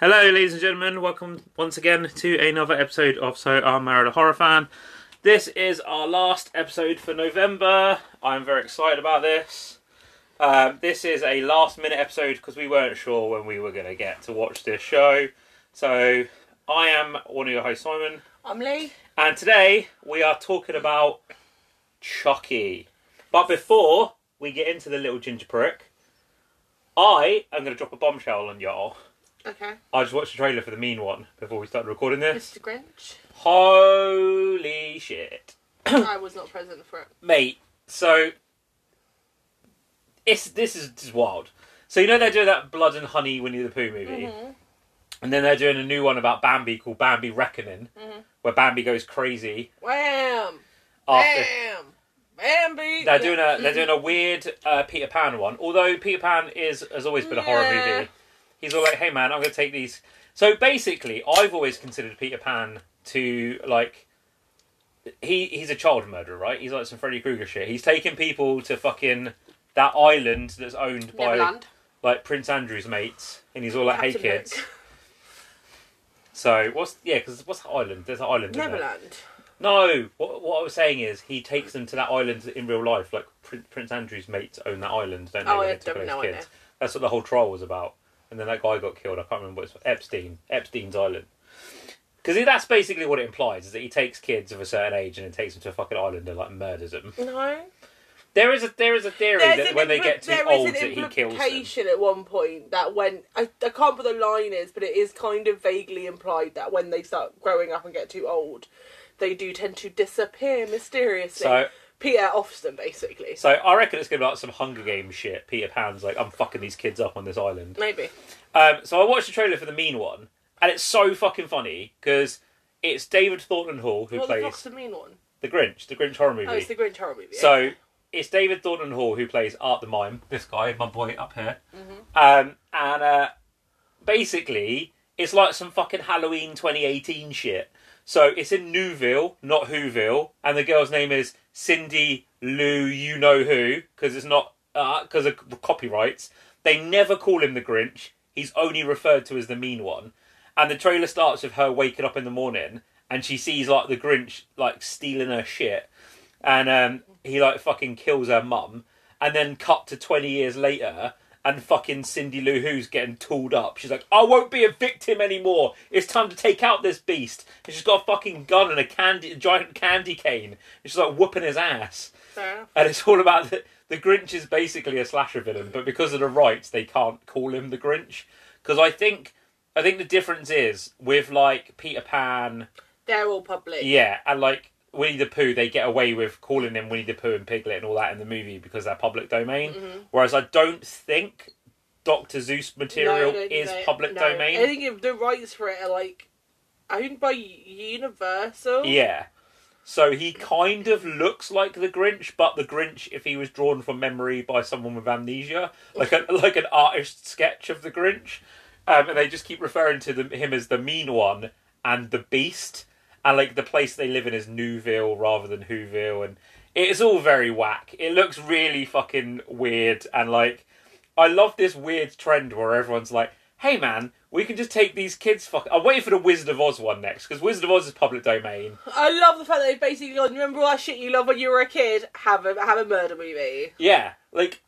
Hello, ladies and gentlemen. Welcome once again to another episode of So I'm Married a Horror Fan. This is our last episode for November. I'm very excited about this. Um, this is a last minute episode because we weren't sure when we were going to get to watch this show. So I am one of your hosts, Simon, I'm Lee. and today we are talking about Chucky. But before we get into the little ginger prick, I am going to drop a bombshell on y'all. Okay. I just watched the trailer for the mean one before we started recording this. Mr. Grinch. Holy shit. I was not present for it. Mate, so it's this is just wild. So you know they're doing that Blood and Honey Winnie the Pooh movie? Mhm. And then they're doing a new one about Bambi called Bambi Reckoning, Mhm. where Bambi goes crazy Wham! after Bam! Bambi! they're doing a they're doing a weird uh, Peter Pan one. Although Peter Pan is has always been a horror Yeah. movie. He's all like, "Hey man, I'm going to take these." So basically, I've always considered Peter Pan to like he he's a child murderer, right? He's like some Freddy Krueger shit. He's taking people to fucking that island that's owned by Neverland. like Prince Andrew's mates, and he's all like, "Hey Captain kids." Hook. So what's yeah? Because what's the island? There's an island. isn't there? Neverland. No, what, what I was saying is he takes them to that island in real life. Like Prin- Prince Andrew's mates own that island, don't they? Oh, when I they took don't know, I kids. That's what the whole trial was about. And then that guy got killed. I can't remember what it's Epstein. Epstein's island. Because that's basically what it implies: is that he takes kids of a certain age and then takes them to a fucking island and like murders them. No. There is a there is a theory There's that an when they impl- get too there is old an that he kills them. implication at one point that when I, I can't put the line is, but it is kind of vaguely implied that when they start growing up and get too old, they do tend to disappear mysteriously. So Peter offs them basically. so I reckon it's gonna be like some Hunger Games shit. Peter Pan's like, I'm fucking these kids up on this island. Maybe. Um, so I watched the trailer for the Mean one, and it's so fucking funny because it's David Thornton Hall who what the plays fuck's the mean one? the Grinch, the Grinch horror movie. Oh, it's the Grinch horror movie. So it's David Thornton Hall who plays Art the Mime. This guy, my boy up here, Mm-hmm. um, and uh, basically it's like some fucking Halloween 2018 shit. So it's in Newville, not Whoville, and the girl's name is Cindy Lou. You know who? Because it's not because of the copyrights. They never call him the Grinch. He's only referred to as the mean one. And the trailer starts with her waking up in the morning and she sees like the Grinch like stealing her shit, and um, he like fucking kills her mum. And then cut to twenty years later, and fucking Cindy Lou Who's getting tooled up. She's like, I won't be a victim anymore. It's time to take out this beast. And she's got a fucking gun and a candy, a giant candy cane. And she's like whooping his ass. Enough. And it's all about the, the Grinch is basically a slasher villain, but because of the rights, they can't call him the Grinch. Because I think, I think the difference is with like Peter Pan, They're all public. yeah, and like Winnie the Pooh, they get away with calling him Winnie the Pooh and Piglet and all that in the movie because they're public domain. Mm-hmm. Whereas I don't think Doctor Seuss material No, no, is no, public domain. I think if the rights for it are like owned by Universal. Yeah. So he kind of looks like the Grinch, but the Grinch if he was drawn from memory by someone with amnesia, like a, like an artist sketch of the Grinch, um, and they just keep referring to the, him as the mean one and the Beast, and like the place they live in is Newville rather than Whoville, and it's all very whack. It looks really fucking weird, and like I love this weird trend where everyone's like, "Hey man, we can just take these kids." Fuck, I'm waiting for the Wizard of Oz one next because Wizard of Oz is public domain. I love the fact that they've basically gone, remember all that shit you loved when you were a kid? Have a have a murder movie. Yeah, like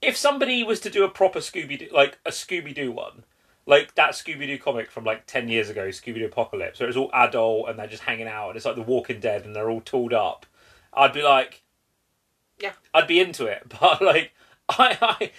if somebody was to do a proper Scooby Doo, like a Scooby Doo one, like that Scooby Doo comic from like ten years ago, Scooby Doo Apocalypse, where it's all adult and they're just hanging out, and it's like The Walking Dead, and they're all tooled up. I'd be like, Yeah. I'd be into it, but like, I, I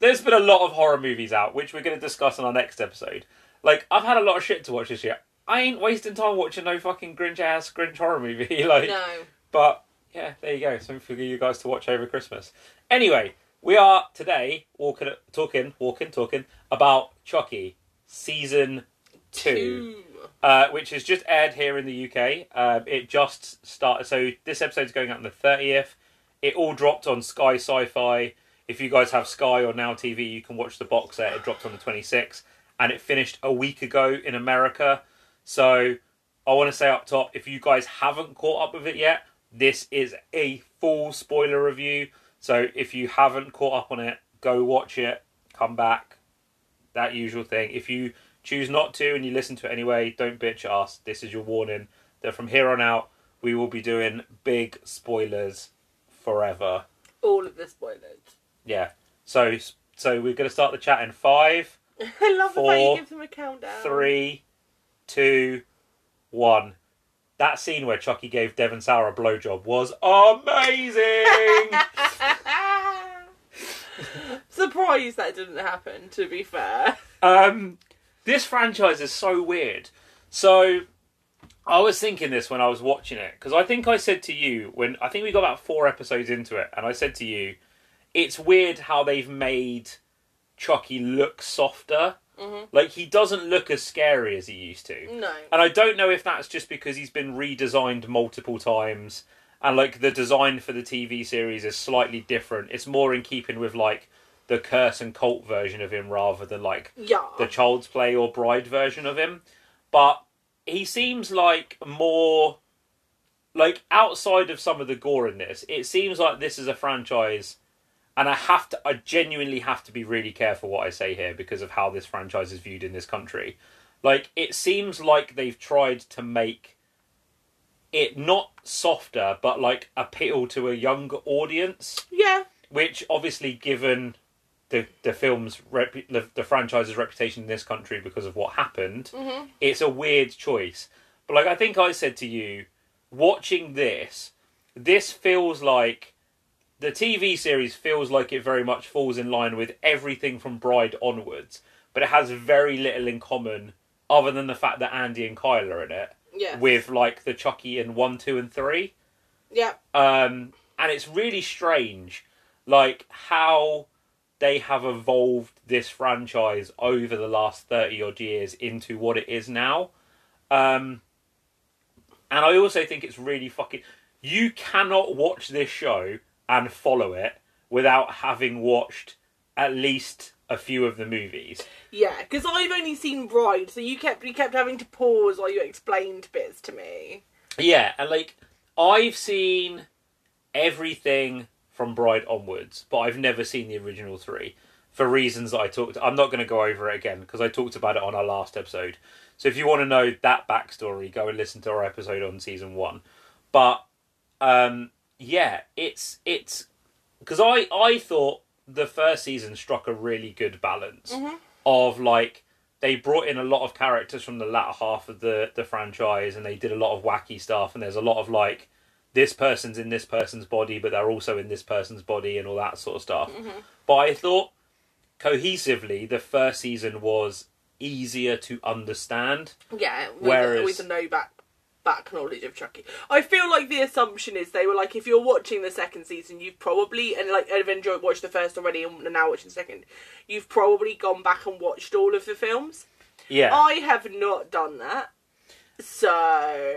there's been a lot of horror movies out, which we're going to discuss in our next episode. Like, I've had a lot of shit to watch this year. I ain't wasting time watching no fucking Grinch ass Grinch horror movie. like, No. but yeah, there you go. Something for you guys to watch over Christmas. Anyway, we are today walking, talking, walking, talking about Chucky season two, uh, which has just aired here in the UK. Um, it just started, so this episode's going out on the thirtieth. It all dropped on Sky Sci-Fi. If you guys have Sky or Now TV, you can watch the box set. It dropped on the twenty sixth, and it finished a week ago in America. So I want to say up top, if you guys haven't caught up with it yet, this is a full spoiler review. So if you haven't caught up on it, go watch it, come back, that usual thing. If you choose not to and you listen to it anyway, don't bitch us. This is your warning that from here on out we will be doing big spoilers forever. All of the spoilers. Yeah. So so we're going to start the chat in five, I love the fact Four, you give them a countdown. three, two, one. That scene where Chucky gave Devon Sawa a blowjob was amazing. Surprised that didn't happen. To be fair. Um, this franchise is so weird. So, I was thinking this when I was watching it because I think I said to you when I think we got about four episodes into it, and I said to you, it's weird how they've made Chucky look softer. Like he doesn't look as scary as he used to. No. And I don't know if that's just because he's been redesigned multiple times and like the design for the TV series is slightly different. It's more in keeping with like the curse and cult version of him rather than like Yeah. the child's play or bride version of him. But he seems like more like outside of some of the gore in this, it seems like this is a franchise and I have to I genuinely have to be really careful what I say here because of how this franchise is viewed in this country. Like it seems like they've tried to make it not softer but like appeal to a younger audience Yeah. which obviously given the the film's the, the franchise's reputation in this country because of what happened Mhm. it's a weird choice but like i think i said to you watching this this feels like the tv series feels like it very much falls in line with everything from bride onwards but it has very little in common other than the fact that andy and kyle are in it Yeah. with like the chucky in one two and three Yeah. um, and it's really strange, like how they have evolved this franchise over the last thirty odd years into what it is now. Um, and I also think it's really fucking. You cannot watch this show and follow it without having watched at least a few of the movies. Yeah. Because I've only seen Bride, so you kept you kept having to pause while you explained bits to me. Yeah, and like I've seen everything from Bride onwards, but I've never seen the original three for reasons that I talked. I'm not going to go over it again because I talked about it on our last episode. So if you want to know that backstory, go and listen to our episode on season one. But um, yeah, it's it's because I I thought the first season struck a really good balance Mhm. of like they brought in a lot of characters from the latter half of the the franchise and they did a lot of wacky stuff and there's a lot of like this person's in this person's body but they're also in this person's body and all that sort of stuff mm-hmm. but i thought cohesively the first season was easier to understand Yeah. With, Whereas- with no back back knowledge of Chucky. I feel like the assumption is they were like, if you're watching the second season, you've probably and like have enjoyed watched the first already and now watching the second. You've probably gone back and watched all of the films. yeah I have not done that. So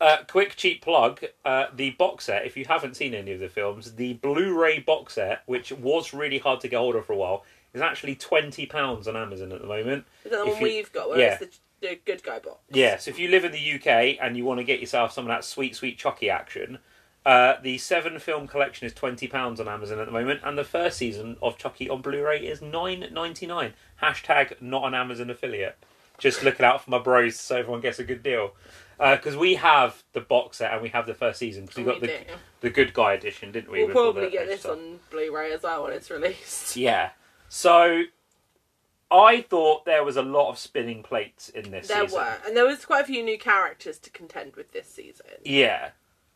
Uh, quick cheap plug: uh, the box set. If you haven't seen any of the films, the Blu-ray box set, which was really hard to get hold of for a while, is actually twenty pounds on Amazon at the moment. is that the If one you- we've got where yeah. it's the, the good guy box? Yes, if you live in the UK and you want to get yourself some of that sweet, sweet Chucky action, uh, the seven film collection is twenty pounds on Amazon at the moment, and the first season of Chucky on Blu-ray is nine ninety nine. Hashtag not an Amazon affiliate. Just looking out for my bros so everyone gets a good deal. Uh, because we have the box set and we have the first season because we oh, got We the do. the good guy edition, didn't we? We'll probably get this stuff? on Blu-ray as well when it's released. Yeah. So I thought there was a lot of spinning plates in this There season. were, and there was quite a few new characters to contend with this season. Yeah.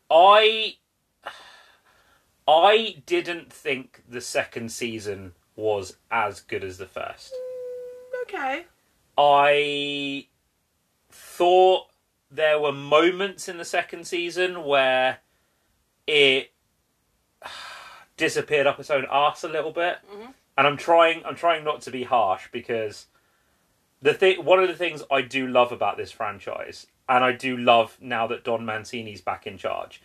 I I didn't think the second season was as good as the first. Mm, okay. I thought there were moments in the second season where it disappeared up its own arse a little bit. Mhm. And I'm trying I'm trying not to be harsh because the thing one of the things I do love about this franchise and I do love now that Don Mancini's back in charge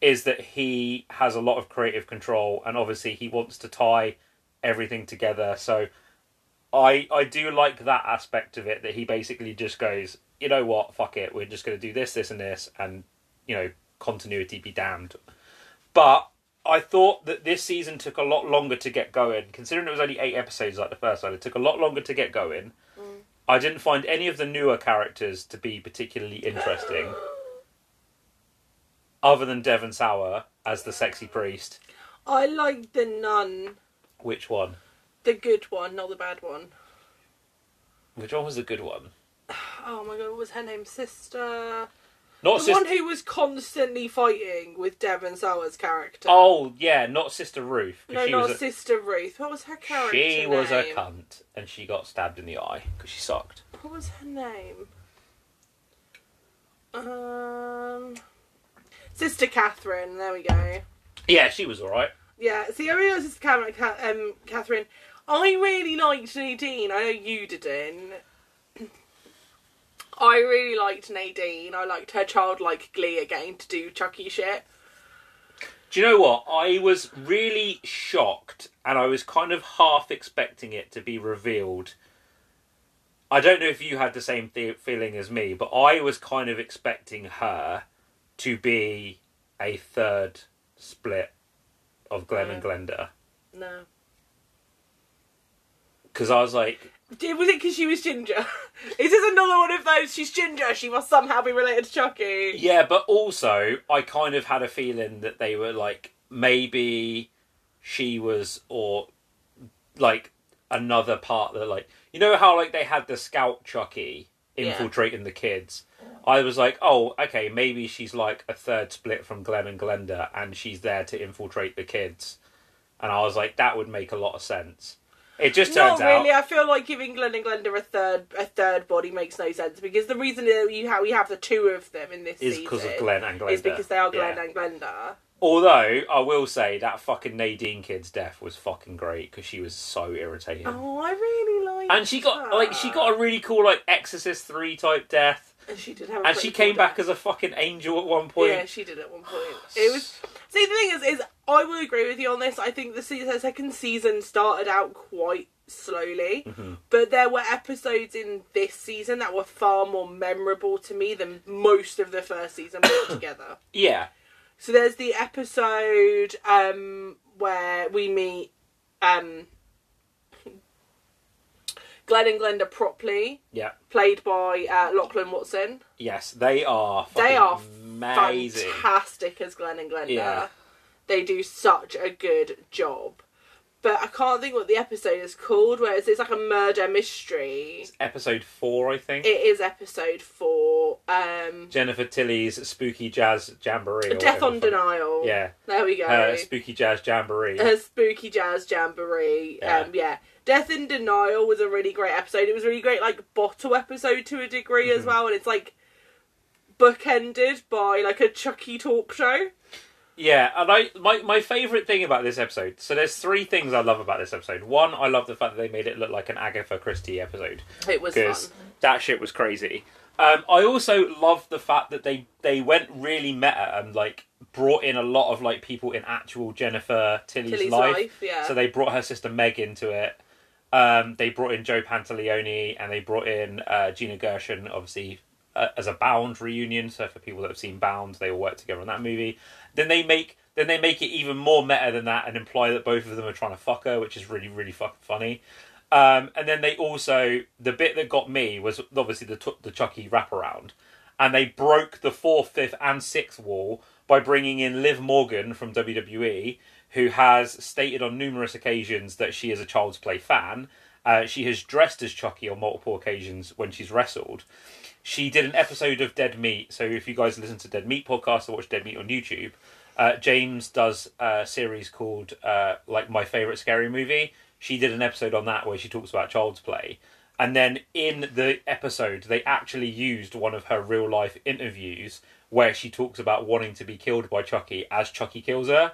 is that he has a lot of creative control and obviously he wants to tie everything together. So I I do like that aspect of it that he basically just goes, you know what, fuck it, we're just going to do this, this, and this, and you know continuity be damned. But I thought that this season took a lot longer to get going, considering it was only eight episodes like the first one. It took a lot longer to get going, mm. I didn't find any of the newer characters to be particularly interesting, other than Devon Sawa as the sexy priest. I like the nun, Which one? The good one, not the bad one. Which one was the good one? Oh my god, what was her name? Sister. Not the sister. one who was constantly fighting with Devon Sawa's character. Oh yeah, not Sister Ruth. no, she not a, Sister Ruth. What was her character she was a cunt, and she got stabbed in the eye because she sucked. What was her name? Um, Sister Catherine. There we go. Yeah, she was all right. Yeah. See, I realised Sister Cameron, Ca- um, Catherine. I really liked Nadine. I know you didn't. I really liked Nadine. I liked her childlike glee again to do Chucky shit. Do you know what? I was really shocked, and I was kind of half expecting it to be revealed. I don't know if you had the same th- feeling as me, but I was kind of expecting her to be a third split of Glenn and Glenda. No. Because I was like, Did- Was it because she was ginger? Is this another one of those? She's ginger. She must somehow be related to Chucky. Yeah, but also I kind of had a feeling that they were like maybe she was or like another part that like you know how like they had the scout Chucky Yeah. infiltrating the kids. I was like, oh, okay, maybe she's like a third split from Glenn and Glenda, and she's there to infiltrate the kids. And I was like, that would make a lot of sense. It just turns Not really. out, I feel like giving Glenn and Glenda a third a third body makes no sense because the reason that you have we have the two of them in this is because of Glenn and Glenda. is because they are Glenn Yeah. and Glenda. Although I will say that fucking Nadine kid's death was fucking great because she was so irritating. Oh, I really like. and she got like she got a really cool like Exorcist three type death, And she did have. A and she came back as a fucking angel at one point. Yeah, she did at one point. It was. See, the thing is, is I will agree with you on this. I think the, se- the second season started out quite slowly, Mhm. but there were episodes in this season that were far more memorable to me than most of the first season put together. Yeah, So there's the episode um, where we meet um, Glenn and Glenda properly, yeah, played by uh, Lachlan Watson. yes, they are. They are amazing. fantastic as Glenn and Glenda. Yeah. They do such a good job. But I can't think what the episode is called, where it's, it's like a murder mystery. Episode four, I think. It is episode four. Um, Jennifer Tilly's Spooky Jazz Jamboree. or Death on Denial. Yeah, There we go. uh, Spooky Jazz Jamboree. her spooky jazz jamboree. Yeah. Um, yeah, Death on Denial was a really great episode. It was a really great like bottle episode to a degree as Mhm. well, and it's like bookended by like a Chucky talk show. Yeah, and I my my favorite thing about this episode. So there's three things I love about this episode. One, I love the fact that they made it look like an Agatha Christie episode It was fun. because that shit was crazy. Um, I also love the fact that they they went really meta and like brought in a lot of like people in actual Jennifer Tilly's, Tilly's life. life, yeah. So they brought her sister Meg into it. Um, they brought in Joe Pantoliano and they brought in uh, Gina Gershon, obviously uh, as a Bound reunion. So for people that have seen Bound, they all work together on that movie. Then they make then they make it even more meta than that and imply that both of them are trying to fuck her, which is really really fucking funny. Um, and then they also the bit that got me was obviously the the Chucky wraparound, and they broke the fourth, fifth, and sixth wall by bringing in Liv Morgan from WWE, who has stated on numerous occasions that she is a Child's Play fan. Uh, she has dressed as Chucky on multiple occasions when she's wrestled. She did an episode of Dead Meat. So if you guys listen to Dead Meat podcast or watch Dead Meat on YouTube, uh, James does a series called uh, like my favorite scary movie. She did an episode on that where she talks about Child's Play. And then in the episode, they actually used one of her real life interviews where she talks about wanting to be killed by Chucky as Chucky kills her.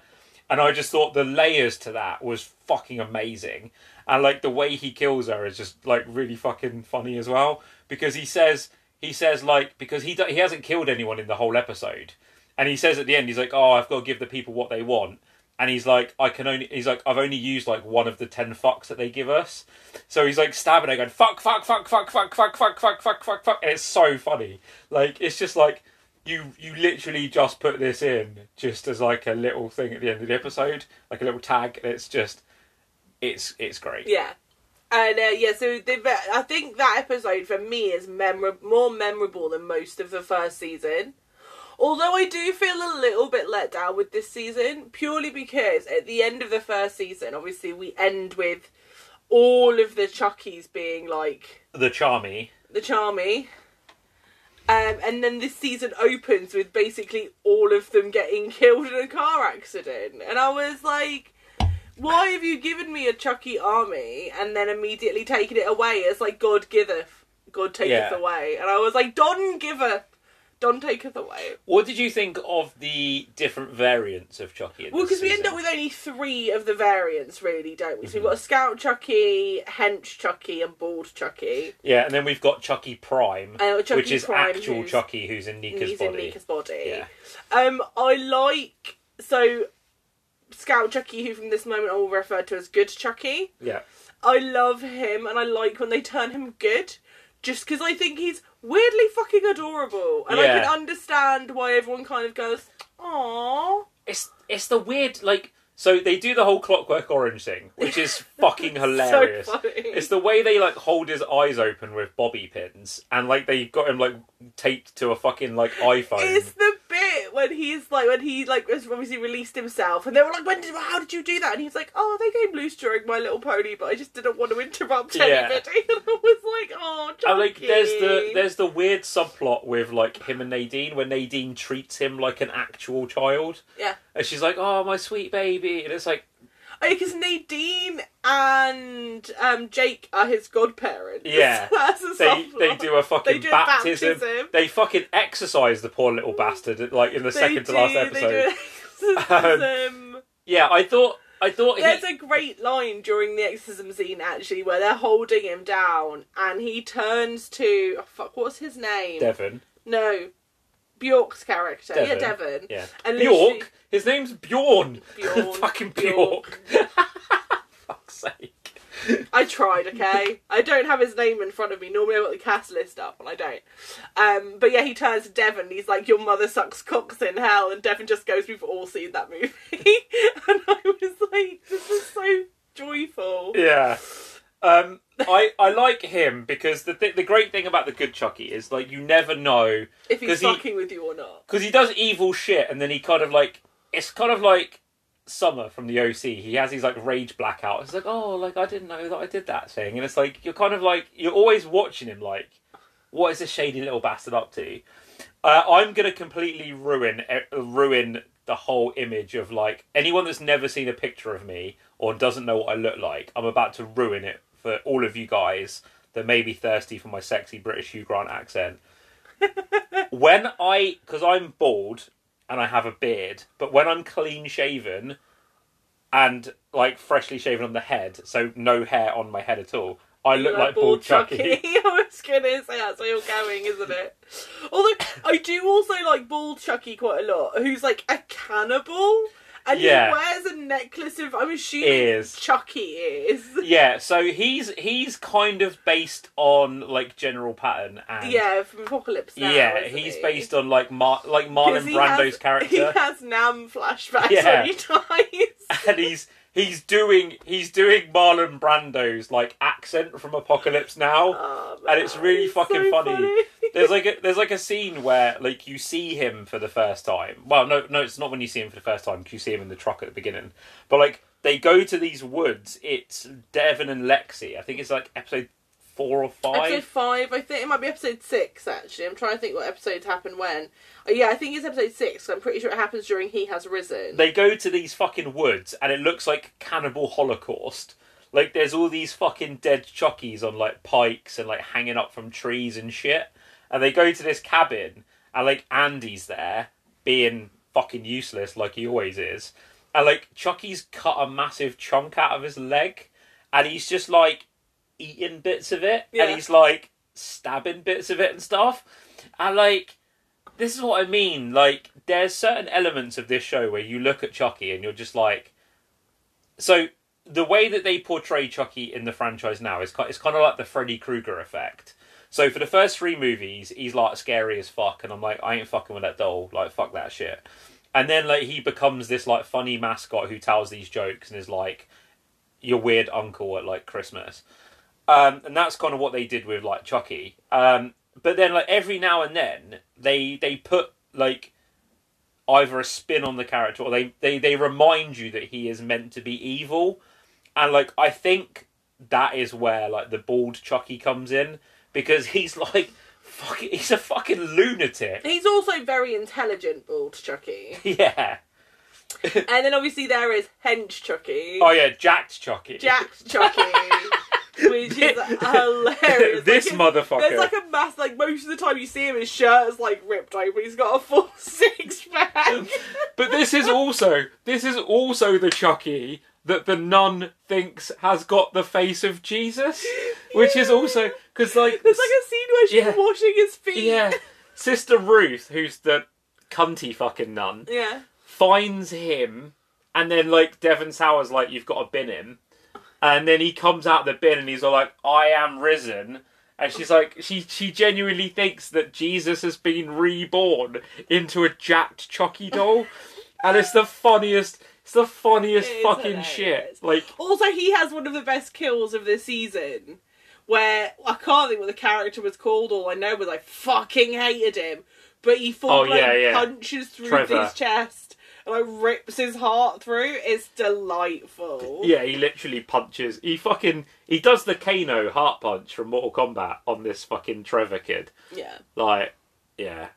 And I just thought the layers to that was fucking amazing. And like the way he kills her is just like really fucking funny as well because he says he says like because he he hasn't killed anyone in the whole episode. And he says at the end he's like, "Oh, I've got to give the people what they want." And he's like, "I can only." He's like, "I've only used like one of the ten fucks that they give us." So he's like stabbing her, going fuck, fuck, fuck, fuck, fuck, fuck, fuck, fuck, fuck, fuck, fuck, and it's so funny. Like it's just like you you literally just put this in just as like a little thing at the end of the episode, like a little tag. And it's just it's it's great. Yeah. And uh, yeah, so the, I think that episode for me is memor- more memorable than most of the first season. Although I do feel a little bit let down with this season, purely because at the end of the first season, obviously we end with all of the Chuckies being like The Charmy. the Charmy. Um, and then this season opens with basically all of them getting killed in a car accident. And I was like, why have you given me a Chucky army and then immediately taken it away It's like God giveth, God taketh Yeah. away? And I was like, Don giveth, Don taketh away. What did you think of the different variants of Chucky? In Well, because we end up with only three of the variants, really, don't we? So we've Mhm. got a Scout Chucky, Hench Chucky, and Bald Chucky. yeah, and then we've got Chucky Prime, Uh, Chucky which is Prime, actual who's- Chucky who's in Nika's He's in body. Nika's body. Yeah. Um, I like so Scout Chucky, who from this moment on will refer to as Good Chucky. Yeah, I love him, and I like when they turn him good, just because I think he's weirdly fucking adorable, and I Yeah. can understand why everyone kind of goes, "Aww." it's it's the weird like. So they do the whole Clockwork Orange thing, which is fucking hilarious. So funny. It's the way they like hold his eyes open with bobby pins, and like they got him like taped to a fucking like iPhone. It's the when he's like when he like has obviously released himself, and they were like, "When did? How did you do that?" And he's like, "Oh, they came loose during My Little Pony, but I just didn't want to interrupt Yeah. anybody." And I was like, "Oh, Chucky." And like there's the there's the weird subplot with like him and Nadine where Nadine treats him like an actual child. Yeah. And she's like, "Oh, my sweet baby," and it's like, because Nadine and um, Jake are his godparents. Yeah. they they do a fucking They do a baptism. baptism. They fucking exercise the poor little bastard like in the They second to do- last they episode. exorcism. Yeah, I thought I thought he There's a great line during the exorcism scene actually where they're holding him down and he turns to oh, fuck what's his name? Devon. No, Bjork's character. Yeah, Devon. Devon. Yeah. And Bjork. His name's Bjorn. Bjorn, fucking Bjork. Bjork. Fuck's sake. I tried, okay? I don't have his name in front of me. Normally I've got the cast list up, and I don't. Um, but yeah, he turns to Devon he's like, Your mother sucks cocks in hell. And Devon just goes, We've all seen that movie. and I was like, This is so joyful. Yeah. Um, I, I like him because the th- the great thing about the good Chucky is like you never know If he's 'Cause he- fucking with you or not. because he does evil shit and then he kind of like it's kind of like Summer from the OC. He has these like rage blackouts. It's like oh like I didn't know that I did that thing, and it's like you're kind of like you're always watching him like what is this shady little bastard up to? Uh, I'm gonna completely ruin eh, ruin the whole image of like anyone that's never seen a picture of me or doesn't know what I look like. I'm about to ruin it for all of you guys that may be thirsty for my sexy British Hugh Grant accent. when I, because I'm bald and I have a beard, but when I'm clean shaven and like freshly shaven on the head, so no hair on my head at all, I look like bald Chucky. I was gonna say that's where you're going, isn't it? Although I do also like bald Chucky quite a lot, who's like a cannibal. And Yeah. he wears a necklace of I'm assuming Ears. Chucky ears. yeah, so he's he's kind of based on like General Patton and Yeah, from Apocalypse Now. yeah, he's he? based on like Mar- like Marlon Brando's has- He has Nam flashbacks Yeah. when he dies. and he's he's doing he's doing Marlon Brando's like accent from Apocalypse Now. Oh, And it's really fucking so funny. There's like a there's like a scene where like you see him for the first time. Well, no, no, it's not when you see him for the first time. You see him in the truck at the beginning, but like they go to these woods. It's Devon and Lexi. I think it's like episode four or five. Episode five, I think it might be episode six. Actually, I'm trying to think what episodes happened when. Oh, yeah, I think it's episode six. I'm pretty sure it happens during He Has Risen. They go to these fucking woods, and it looks like cannibal holocaust. Like there's all these fucking dead chockies on like pikes and like hanging up from trees and shit. And they go to this cabin, and like Andy's there, being fucking useless like he always is. And like Chucky's cut a massive chunk out of his leg, and he's just like eating bits of it, Yeah. and he's like stabbing bits of it and stuff. And like, this is what I mean. Like, there's certain elements of this show where you look at Chucky and you're just like, so the way that they portray Chucky in the franchise now is it's kind of like the Freddy Krueger effect. So for the first three movies, he's like scary as fuck, and I'm like, I ain't fucking with that doll. Like, fuck that shit. And then like he becomes this like funny mascot who tells these jokes and is like your weird uncle at like Christmas. Um, and that's kind of what they did with like Chucky. Um, but then like every now and then they they put like either a spin on the character or they, they, they remind you that he is meant to be evil. And like I think that is where like the bald Chucky comes in because he's like fucking he's a fucking lunatic. He's also very intelligent, bald Chucky. Yeah. and then obviously there is Hench Chucky. Oh yeah, jacked Chucky. Jacked Chucky. Which is hilarious. this Like, motherfucker. There's like a mass, like most of the time you see him, his shirt is like ripped open. He's got a full six pack. But this is also this is also the Chucky that the nun thinks has got the face of Jesus, which is also because like There's like a scene where she's Yeah. washing his feet. yeah, Sister Ruth, who's the cunty fucking nun, Yeah. finds him, and then like Devon Sawa's like, "You've got to bin him," and then he comes out the bin and he's all like, "I am risen." And she's like, she she genuinely thinks that Jesus has been reborn into a jacked Chucky doll, and it's the funniest, it's the funniest It fucking hilarious. shit. Like, Also, he has one of the best kills of this season, where I can't think what the character was called. All I know was I fucking hated him, but he full Oh, yeah, yeah. punches through Trevor. his chest and like rips his heart through. It's delightful. yeah, he literally punches. He fucking he does the Kano heart punch from Mortal Kombat on this fucking Trevor kid. yeah. Like, yeah,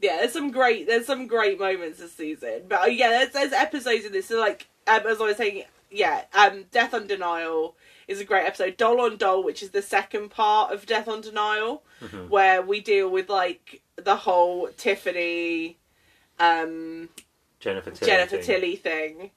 yeah, there's some great there's some great moments this season. But uh, yeah, there's, there's episodes in this. So like um, as I was saying, yeah, um, Death on Denial is a great episode. Doll on Doll, which is the second part of Death on Denial, Mm-hmm. where we deal with like the whole Tiffany, um, Jennifer Tilly. Jennifer thing. Tilly thing,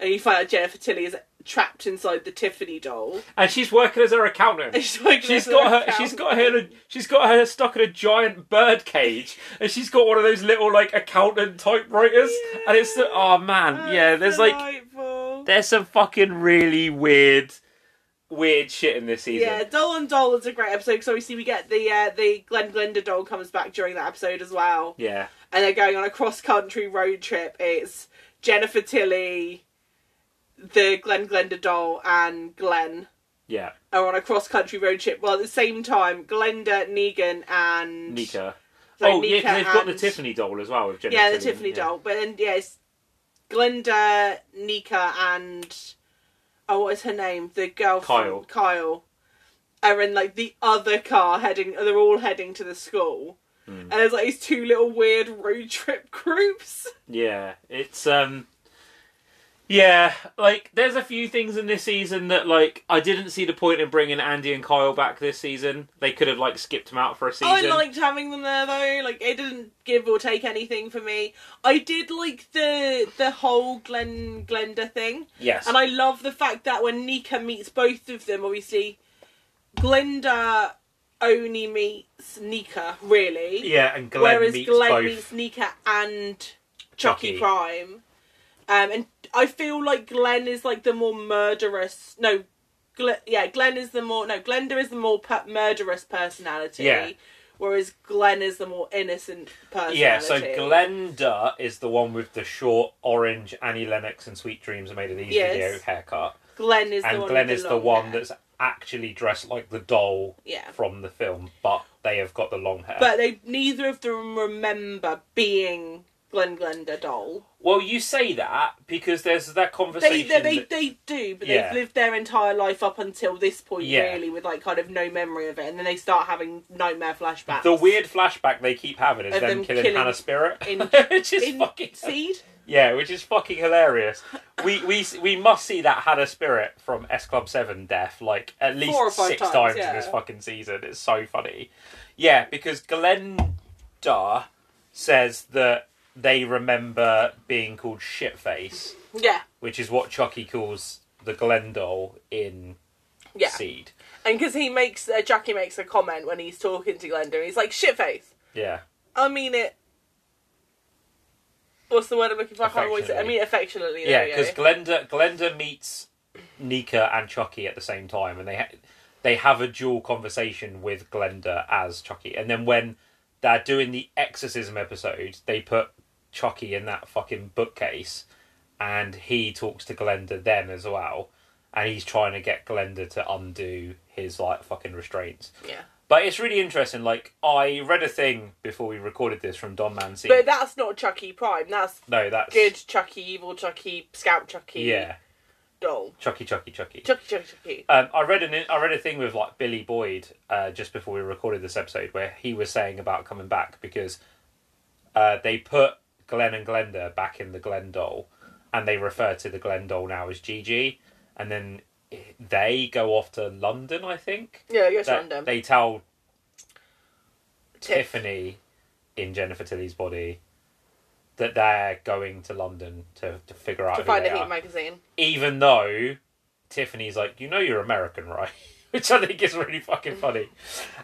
and you find out Jennifer Tilly is trapped inside the Tiffany doll. and she's working as her accountant. And she's working She's as got her. She's got her. She's got her stuck in a giant bird cage, and she's got one of those little like accountant typewriters. Yeah. And it's the oh man, yeah. There's like there's some fucking really weird, weird shit in this season. Yeah, Doll on Doll is a great episode because obviously we get the uh, the Glenn Glenda doll comes back during that episode as well, Yeah. and they're going on a cross country road trip. It's Jennifer Tilly, the Glen Glenda doll, and Glenn Yeah. are on a cross country road trip. Well, at the same time, Glenda, Negan, and Nika. Oh yeah, Nika they've got the Tiffany doll as well with yeah, the Tilly, Tiffany yeah. doll. But then yes, Glenda, Nika, and oh, what is her name? The girl Kyle. Kyle are in like the other car heading. They're all heading to the school, Hmm. and there's like these two little weird road trip groups. Yeah, it's um yeah, like there's a few things in this season that like I didn't see the point in bringing Andy and Kyle back this season. They could have like skipped them out for a season. I liked having them there though. Like it didn't give or take anything for me. I did like the the whole Glen Glenda thing. yes. And I love the fact that when Nika meets both of them, obviously, Glenda only meets Nika, really. yeah, and Glenn whereas meets Glenn both. meets Nika and Chucky. Chucky Prime. Um, and I feel like Glenn is like the more murderous. No, Gle- yeah, Glenn is the more. No, Glenda is the more per- murderous personality. Yeah. Whereas Glenn is the more innocent personality. Yeah, so Glenda is the one with the short orange Annie Lennox and Sweet Dreams are made of these Yes. video haircut. Glenn is the And one. Glenn with is the long one hair. that's actually dressed like the doll Yeah. from the film, but they have got the long hair. But they neither of them remember being Glenn Glenda doll. well, you say that because there's that conversation. they, they, that- they do, but Yeah. they've lived their entire life up until this point, Yeah. really, with like kind of no memory of it, and then they start having nightmare flashbacks. The weird flashback they keep having is them, them killing, killing Hannah Spearritt, in- which is in fucking Seed. yeah, which is fucking hilarious. We we we must see that Hannah Spearritt from S Club Seven death like at least Four or five six times, times, yeah. in this fucking season. It's so funny. Yeah, because Glenda says that they remember being called Shitface, Yeah, which is what Chucky calls the Glen doll in yeah, Seed. and because he makes uh, Jackie makes a comment when he's talking to Glenda, he's like shitface. Yeah. I mean it. What's the word I'm looking for? I can't always. I mean affectionately. Yeah, because. Glenda Glenda meets Nika and Chucky at the same time, and they ha- they have a dual conversation with Glenda as Chucky, and then when they're doing the exorcism episode, they put Chucky in that fucking bookcase, and he talks to Glenda then as well, and he's trying to get Glenda to undo his like fucking restraints. Yeah. But it's really interesting. Like I read a thing before we recorded this from Don Mancini. But that's not Chucky Prime. That's no, that's good Chucky, evil Chucky, Scout Chucky. Yeah, Doll. Chucky, Chucky, Chucky. Chucky, Chucky, Chucky. Um, I read an I read a thing with like Billy Boyd uh, just before we recorded this episode where he was saying about coming back because uh, they put Glenn and Glenda back in the Glen doll, and they refer to the Glen doll now as GG, and then they go off to London, I think. Yeah, yes, random. They tell Tiff. Tiffany in Jennifer Tilly's body that they're going to London to, to figure out to find a Heat are. magazine. Even though Tiffany's like, you know, you're American, right? Which I think is really fucking funny.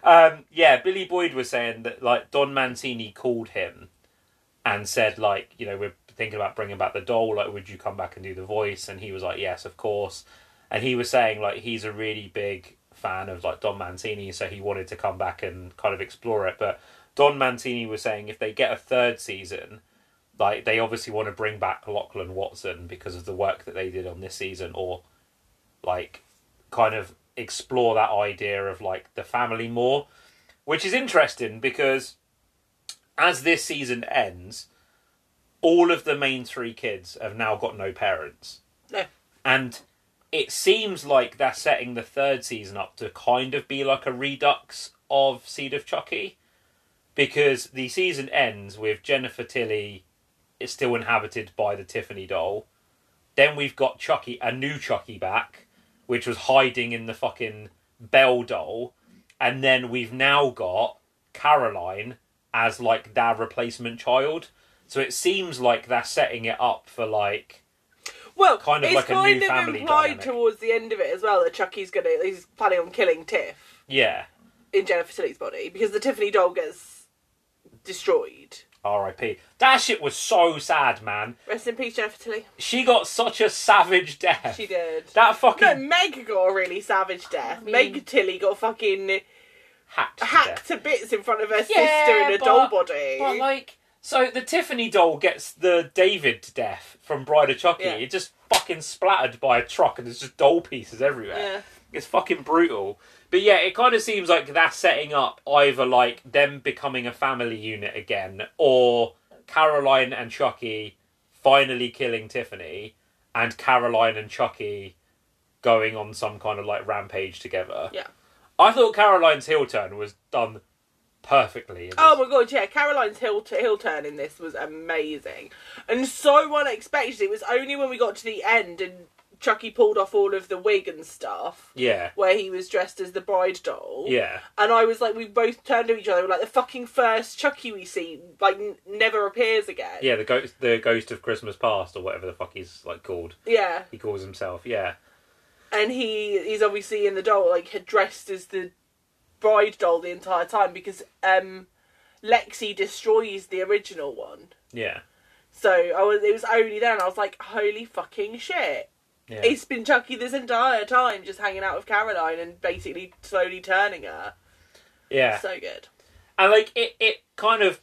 Um, yeah, Billy Boyd was saying that like Don Mancini called him and said like, you know, we're thinking about bringing back the doll. Like, would you come back and do the voice? And he was like, yes, of course. And he was saying like he's a really big fan of like Don Mancini, so he wanted to come back and kind of explore it. But Don Mancini was saying if they get a third season, like they obviously want to bring back Lachlan Watson because of the work that they did on this season, or like kind of explore that idea of like the family more, which is interesting because as this season ends, all of the main three kids have now got no parents. No. And it seems like they're setting the third season up to kind of be like a redux of Seed of Chucky. Because the season ends with Jennifer Tilly is still inhabited by the Tiffany doll. Then we've got Chucky, a new Chucky back, which was hiding in the fucking Bell doll. And then we've now got Caroline as like their replacement child. So it seems like they're setting it up for like Well, Kind of it's like a new kind of family implied dynamic. towards the end of it as well that Chucky's gonna he's planning on killing Tiff yeah, in Jennifer Tilly's body because the Tiffany doll gets destroyed. R.I.P. That shit was so sad, man. Rest in peace, Jennifer Tilly. She got such a savage death. She did. That fucking No, Meg got a really savage death. Meg Tilly got fucking hacked. to hacked death. to bits in front of her Yeah, sister in a but- doll body. But like, so the Tiffany doll gets the David to death from Bride of Chucky. Yeah. It just fucking splattered by a truck, and there's just doll pieces everywhere. yeah. It's fucking brutal. But yeah, it kind of seems like that's setting up either like them becoming a family unit again, or Caroline and Chucky finally killing Tiffany, and Caroline and Chucky going on some kind of like rampage together. Yeah. I thought Caroline's heel turn was done perfectly. Oh my god, yeah, Caroline's hill, hill turn in this was amazing. And so unexpected. It was only when we got to the end and Chucky pulled off all of the wig and stuff Yeah, where he was dressed as the bride doll. yeah, And I was like, we both turned to each other, like, the fucking first Chucky we see, like, n- never appears again. yeah. The ghost, the ghost of Christmas past, or whatever the fuck he's like called. Yeah. He calls himself. Yeah, And he he's obviously in the doll, like, had dressed as the bride doll the entire time because um, Lexi destroys the original one. yeah, So I was, it was only then I was like, holy fucking shit. yeah. It's been Chucky this entire time just hanging out with Caroline and basically slowly turning her. yeah. So good. And like it, it kind of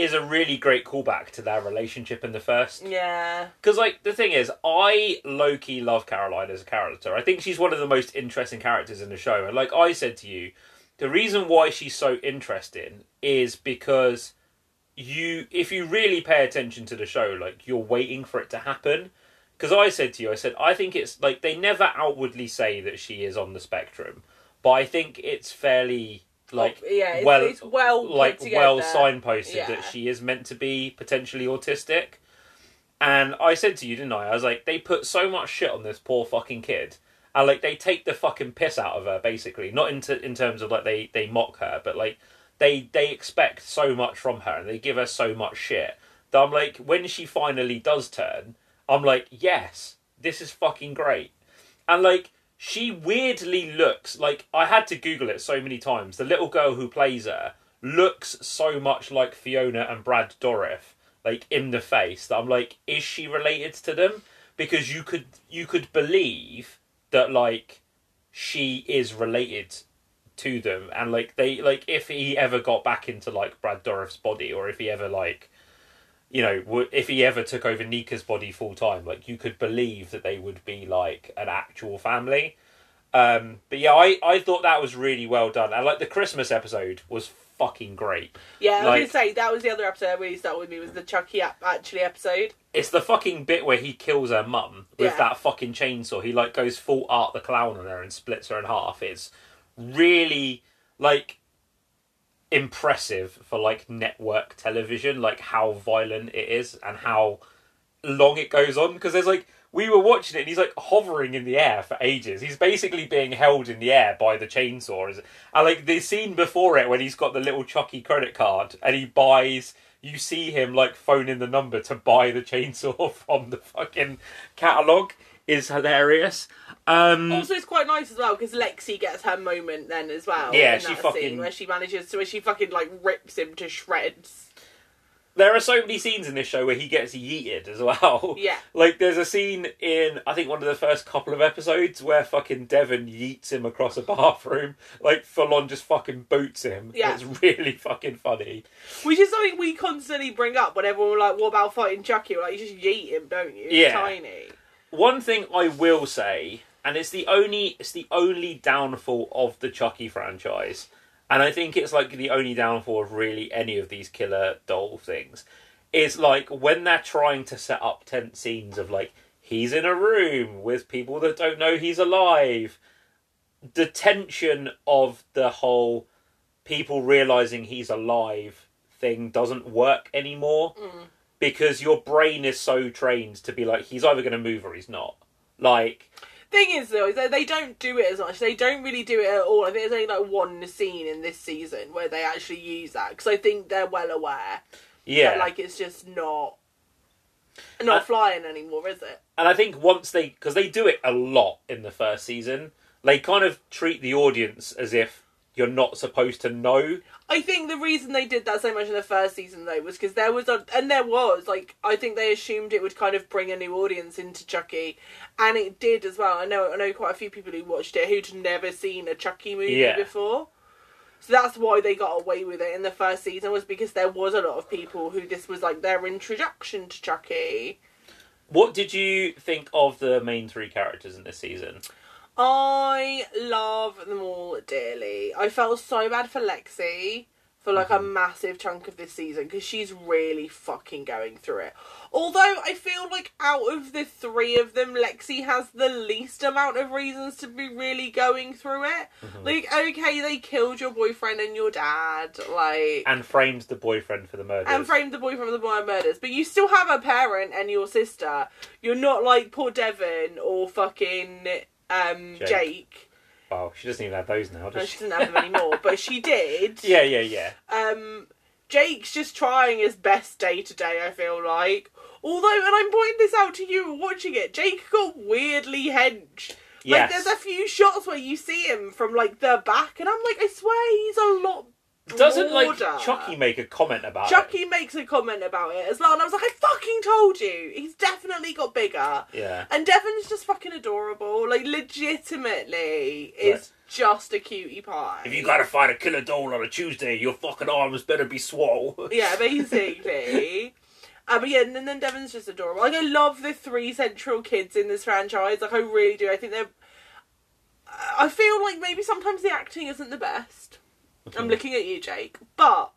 is a really great callback to their relationship in the first. Yeah. Because like the thing is, I low key love Caroline as a character. I think she's one of the most interesting characters in the show. And like I said to you, the reason why she's so interesting is because you, if you really pay attention to the show, like you're waiting for it to happen. Because I said to you, I said I think it's like they never outwardly say that she is on the spectrum, but I think it's fairly like yeah, it's- well, it's well like well signposted Yeah. that she is meant to be potentially autistic. And I said to you, didn't I? I was like, they put so much shit on this poor fucking kid, and like they take the fucking piss out of her, basically. Not into in terms of like they they mock her, but like they they expect so much from her, and they give her so much shit. That I'm like, when she finally does turn, I'm like, yes, this is fucking great, and like. She weirdly looks like I had to Google it so many times. The little girl who plays her looks so much like Fiona and Brad Dourif, like in the face that I'm like, is she related to them? Because you could you could believe that like she is related to them, and like they like if he ever got back into like Brad Dourif's body, or if he ever like you know if he ever took over Nika's body full time, like you could believe that they would be like an actual family. Um, but yeah, I, I thought that was really well done. And like the Christmas episode was fucking great. Yeah, I was gonna say that was the other episode that really started with me was the Chucky ap- actually episode. It's the fucking bit where he kills her mum with Yeah. that fucking chainsaw. He like goes full Art the Clown on her and splits her in half. It's really like impressive for like network television, like how violent it is and how long it goes on. Because there's like we were watching it and he's like hovering in the air for ages. He's basically being held in the air by the chainsaw. And like the scene before it when he's got the little Chucky credit card and he buys you see him like phoning the number to buy the chainsaw from the fucking catalogue is hilarious. Um Also, it's quite nice as well because Lexi gets her moment then as well. Yeah, in she that fucking- scene where she manages to where she fucking like rips him to shreds. there are so many scenes in this show where he gets yeeted as well. Yeah. Like there's a scene in I think one of the first couple of episodes where fucking Devon yeets him across a bathroom, like full on just fucking boots him. Yeah. It's really fucking funny. Which is something we constantly bring up whenever we're like, "What about fighting Chucky?" We're like, "You just yeet him, don't you? He's Yeah. tiny." One thing I will say, and it's the only it's the only downfall of the Chucky franchise, and I think it's like the only downfall of really any of these killer doll things, is like when they're trying to set up tense scenes of like he's in a room with people that don't know he's alive. The tension of the whole people realizing he's alive thing doesn't work anymore mm. Because your brain is so trained to be like he's either going to move or he's not. Like Thing is, though, is that they don't do it as much. They don't really do it at all. I think there's only like one scene in this season where they actually use that because I think they're well aware yeah, that like it's just not not Uh, flying anymore, is it? and I think once they because they do it a lot in the first season, they kind of treat the audience as if you're not supposed to know. I think the reason they did that so much in the first season though was because there was a and there was like I think they assumed it would kind of bring a new audience into Chucky, and it did as well. I know I know quite a few people who watched it who'd never seen a Chucky movie Yeah. before, so that's why they got away with it in the first season was because there was a lot of people who this was like their introduction to Chucky. What did you think of the main three characters in this season? I love them all dearly. I felt so bad for Lexi for like a mm-hmm. massive chunk of this season because she's really fucking going through it. Although I feel like out of the three of them, Lexi has the least amount of reasons to be really going through it. Mm-hmm. Like, okay, they killed your boyfriend and your dad, like, And framed the boyfriend for the murders. and framed the boyfriend for the boy murders, but you still have a parent and your sister. You're not like poor Devon or fucking um, Jake. Jake. Wow, she doesn't even have those now, No, she she? doesn't have them anymore, but she did. Yeah, yeah, yeah. Um, Jake's just trying his best day to day. I feel like, although, and I'm pointing this out to you watching it, Jake got weirdly hench. Like, Yes. there's a few shots where you see him from like the back, and I'm like, I swear he's a lot. Doesn't like broader. Chucky make a comment about it? Chucky makes a comment about it as well, and I was like, I fucking told you, he's definitely got bigger. Yeah. And Devon's just fucking adorable. Like, legitimately, is just a cutie pie. If you gotta fight a killer doll on a Tuesday, your fucking arms better be swole. Yeah, basically. uh, but yeah, and then Devon's just adorable. Like, I love the three central kids in this franchise. Like, I really do. I think they're. I feel like maybe sometimes the acting isn't the best. I'm looking at you, Jake. But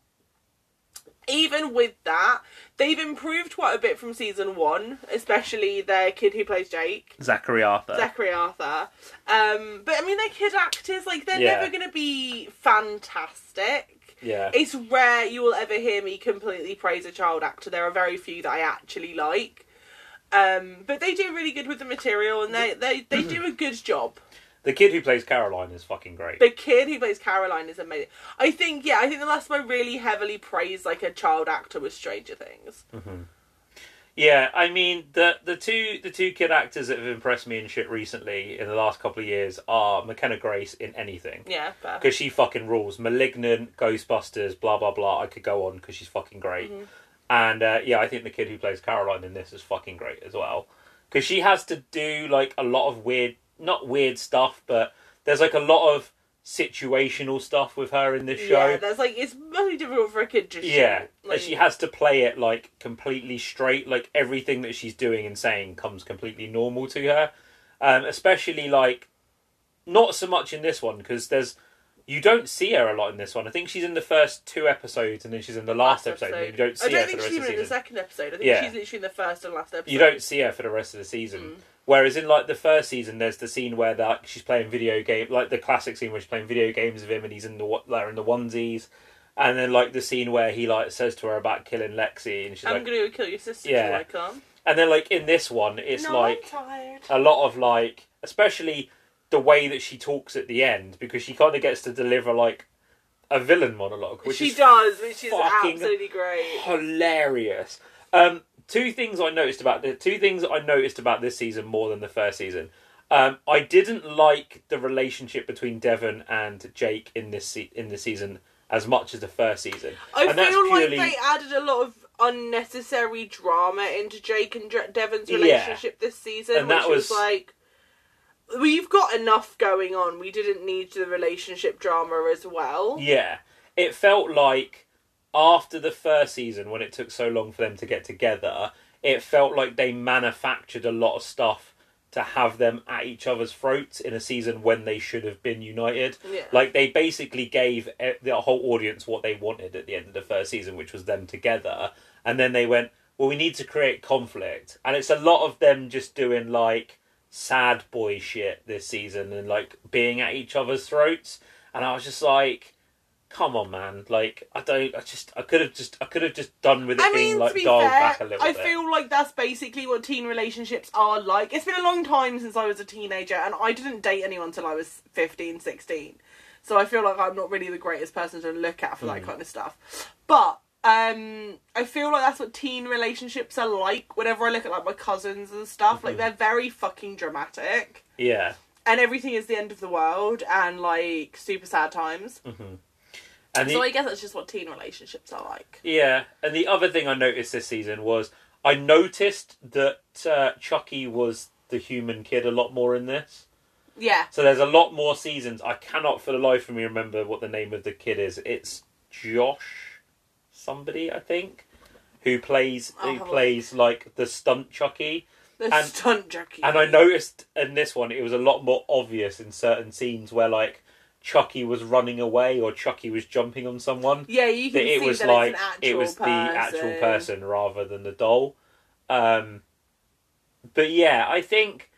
even with that, they've improved quite a bit from season one, especially their kid who plays Jake. Zachary Arthur. Zachary Arthur. Um, but I mean, they're kid actors. Like, they're Yeah. never going to be fantastic. yeah. It's rare you will ever hear me completely praise a child actor. There are very few that I actually like. Um, but they do really good with the material and they, they, they do a good job. The kid who plays Caroline is fucking great. The kid who plays Caroline is amazing. I think, yeah, I think the last time I really heavily praised like a child actor was Stranger Things. Yeah, I mean the the two the two kid actors that have impressed me in shit recently in the last couple of years are McKenna Grace in anything Yeah, because she fucking rules. Malignant, Ghostbusters, blah blah blah. I could go on because she's fucking great. Mm-hmm. And uh, yeah, I think the kid who plays Caroline in this is fucking great as well because she has to do like a lot of weird, not weird stuff, but there's like a lot of situational stuff with her in this show. Yeah, that's like, it's really difficult for a kid to. Yeah, Like, she has to play it like completely straight. Like everything that she's doing and saying comes completely normal to her. Um, especially like not so much in this one because there's you don't see her a lot in this one. I think she's in the first two episodes and then she's in the last, episode. And you don't see I don't her think for the she's rest of even the in the second episode. I think Yeah. she's literally in the first and last episode. You don't see her for the rest of the season. Mm. Whereas in like the first season, there's the scene where like she's playing video game, like the classic scene where she's playing video games with him and he's in the wa- like in the onesies, and then like the scene where he like says to her about killing Lexi and she's like, I'm like, gonna kill your sister Yeah. till I come. and then like in this one, it's no, like I'm tired. a lot of like, especially the way that she talks at the end because she kind of gets to deliver like a villain monologue, which she does, which is absolutely great. hilarious. Um, two things I noticed about the two things I noticed about this season more than the first season. Um, I didn't like the relationship between Devon and Jake in this se- in this season as much as the first season. I and feel purely- like they added a lot of unnecessary drama into Jake and Devon's Yeah. relationship this season, And that which was, was- like. We've got enough going on. We didn't need the relationship drama as well. Yeah, it felt like after the first season when it took so long for them to get together, it felt like they manufactured a lot of stuff to have them at each other's throats in a season when they should have been united. Yeah. Like they basically gave the whole audience what they wanted at the end of the first season, which was them together, and then they went, "Well, we need to create conflict," and it's a lot of them just doing like sad boy shit this season and like being at each other's throats, and I was just like. Come on, man! Like I don't. I just. I could have just. I could have just done with it I being mean, like be dialed fair, back a little I bit. I feel like that's basically what teen relationships are like. It's been a long time since I was a teenager, and I didn't date anyone until I was 15, 16. So I feel like I'm not really the greatest person to look at for that Mm. kind of stuff. But um, I feel like that's what teen relationships are like. Whenever I look at like my cousins and stuff, like Mhm. they're very fucking dramatic, Yeah. and everything is the end of the world, and like super sad times. hmm And the, So I guess that's just what teen relationships are like. Yeah, and the other thing I noticed this season was I noticed that uh, Chucky was the human kid a lot more in this. Yeah. So there's a lot more seasons. I cannot for the life of me remember what the name of the kid is. It's Josh somebody, I think, who plays who plays like the stunt Chucky. The And- stunt Chucky. And I noticed in this one it was a lot more obvious in certain scenes where like Chucky was running away or Chucky was jumping on someone Yeah, you can that it see was that like it's an actual it was the actual person rather than the doll. Um, but yeah, I think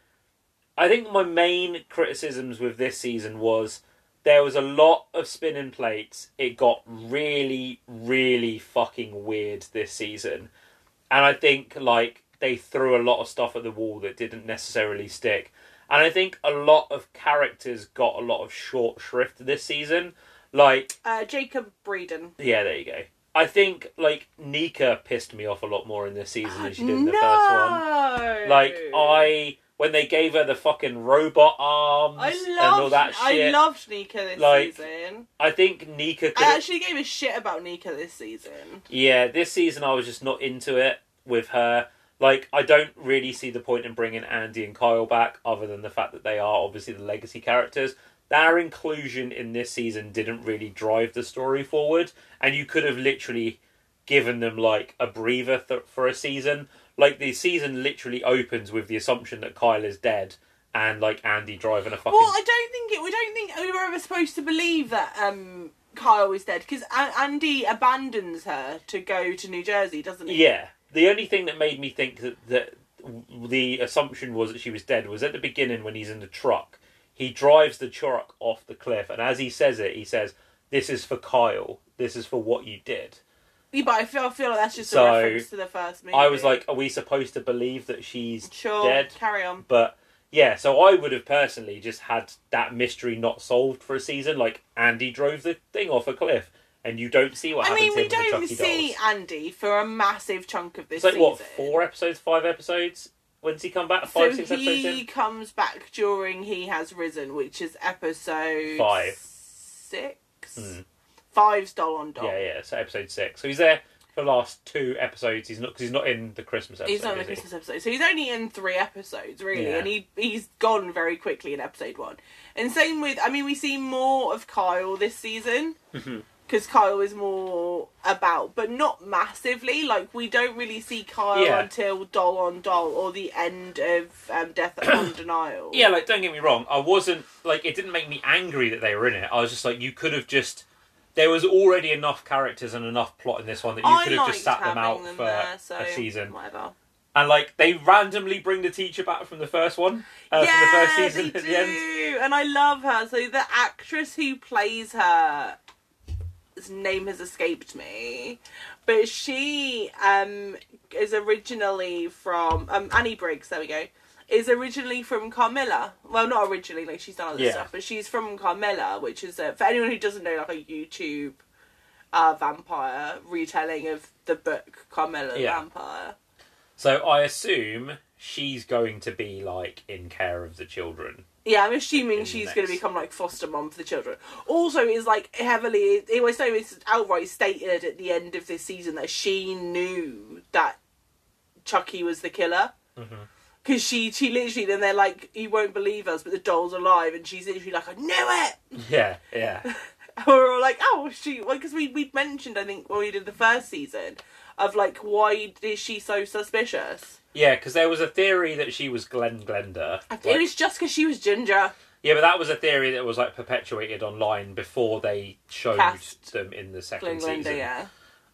I think my main criticisms with this season was there was a lot of spinning plates. It got really, really fucking weird this season, and I think like they threw a lot of stuff at the wall that didn't necessarily stick. And I think a lot of characters got a lot of short shrift this season. Like Uh, Jacob Breeden. yeah, there you go. I think like Nika pissed me off a lot more in this season than she did in the no! first one. Like I when they gave her the fucking robot arms I and all that shit. I loved Nika this Like, season. I think Nika could. I actually gave a shit about Nika this season. Yeah, this season I was just not into it with her. Like I don't really see the point in bringing Andy and Kyle back, other than the fact that they are obviously the legacy characters. Their inclusion in this season didn't really drive the story forward, and you could have literally given them like a breather th- for a season. Like the season literally opens with the assumption that Kyle is dead, and like Andy driving a fucking. Well, I don't think it. We don't think we were ever supposed to believe that um, Kyle is dead because Andy abandons her to go to New Jersey, doesn't he? Yeah. The only thing that made me think that, that the assumption was that she was dead was at the beginning when he's in the truck. He drives the truck off the cliff, and as he says it, he says, This is for Kyle. This is for what you did. Yeah, but I feel, I feel like that's just So, a reference to the first movie. I was like, Are we supposed to believe that she's sure, dead? carry on. But yeah, so I would have personally just had that mystery not solved for a season. Like Andy drove the thing off a cliff, and you don't see what I mean, we don't see dolls. Andy for a massive chunk of this It's like season. what four episodes, five episodes. When's he come back? So Five, six episodes he in. comes back during He Has Risen, which is episode Five. six. Hmm. Five's Doll on Doll. Yeah, yeah. So episode six. So he's there for the last two episodes. He's not because he's not in the Christmas episode. He's not in the is he? Christmas episode, so he's only in three episodes, really, Yeah. and he he's gone very quickly in episode one. And same with, I mean, we see more of Kyle this season, because Kyle is more about, but not massively. Like we don't really see Kyle Yeah. until Doll on Doll or the end of um, Death at on Denial. Yeah, like don't get me wrong, I wasn't like it didn't make me angry that they were in it. I was just like you could have just there was already enough characters and enough plot in this one that you I could have just sat them out them for there, so a season. Whatever. And like they randomly bring the teacher back from the first one, uh, yeah, from the first season they at do, the end. and I love her. So the actress who plays her, his name has escaped me, but she um is originally from um Annie Briggs. There we go. Is originally from Carmilla. Well, not originally, like she's done other Yeah. stuff, but she's from Carmilla, which is a, for anyone who doesn't know, like a YouTube uh, vampire retelling of the book Carmilla Yeah. Vampire. So I assume she's going to be like in care of the children. Yeah, I'm assuming she's going to become like foster mom for the children. Also, is like heavily. It was so it's outright stated at the end of this season that she knew that Chucky was the killer. Mhm. Because she, she literally, then they're like, "You won't believe us, but the doll's alive," and she's literally like, "I knew it." Yeah, yeah. And we're all like, "Oh, she," because we we mentioned, I think, when we did the first season, of like, why is she so suspicious? Yeah, because there was a theory that she was Glenn Glenda. it was just because she was ginger. yeah, but that was a theory that was like perpetuated online before they showed Cast them in the Glenn second Glenda, season. yeah.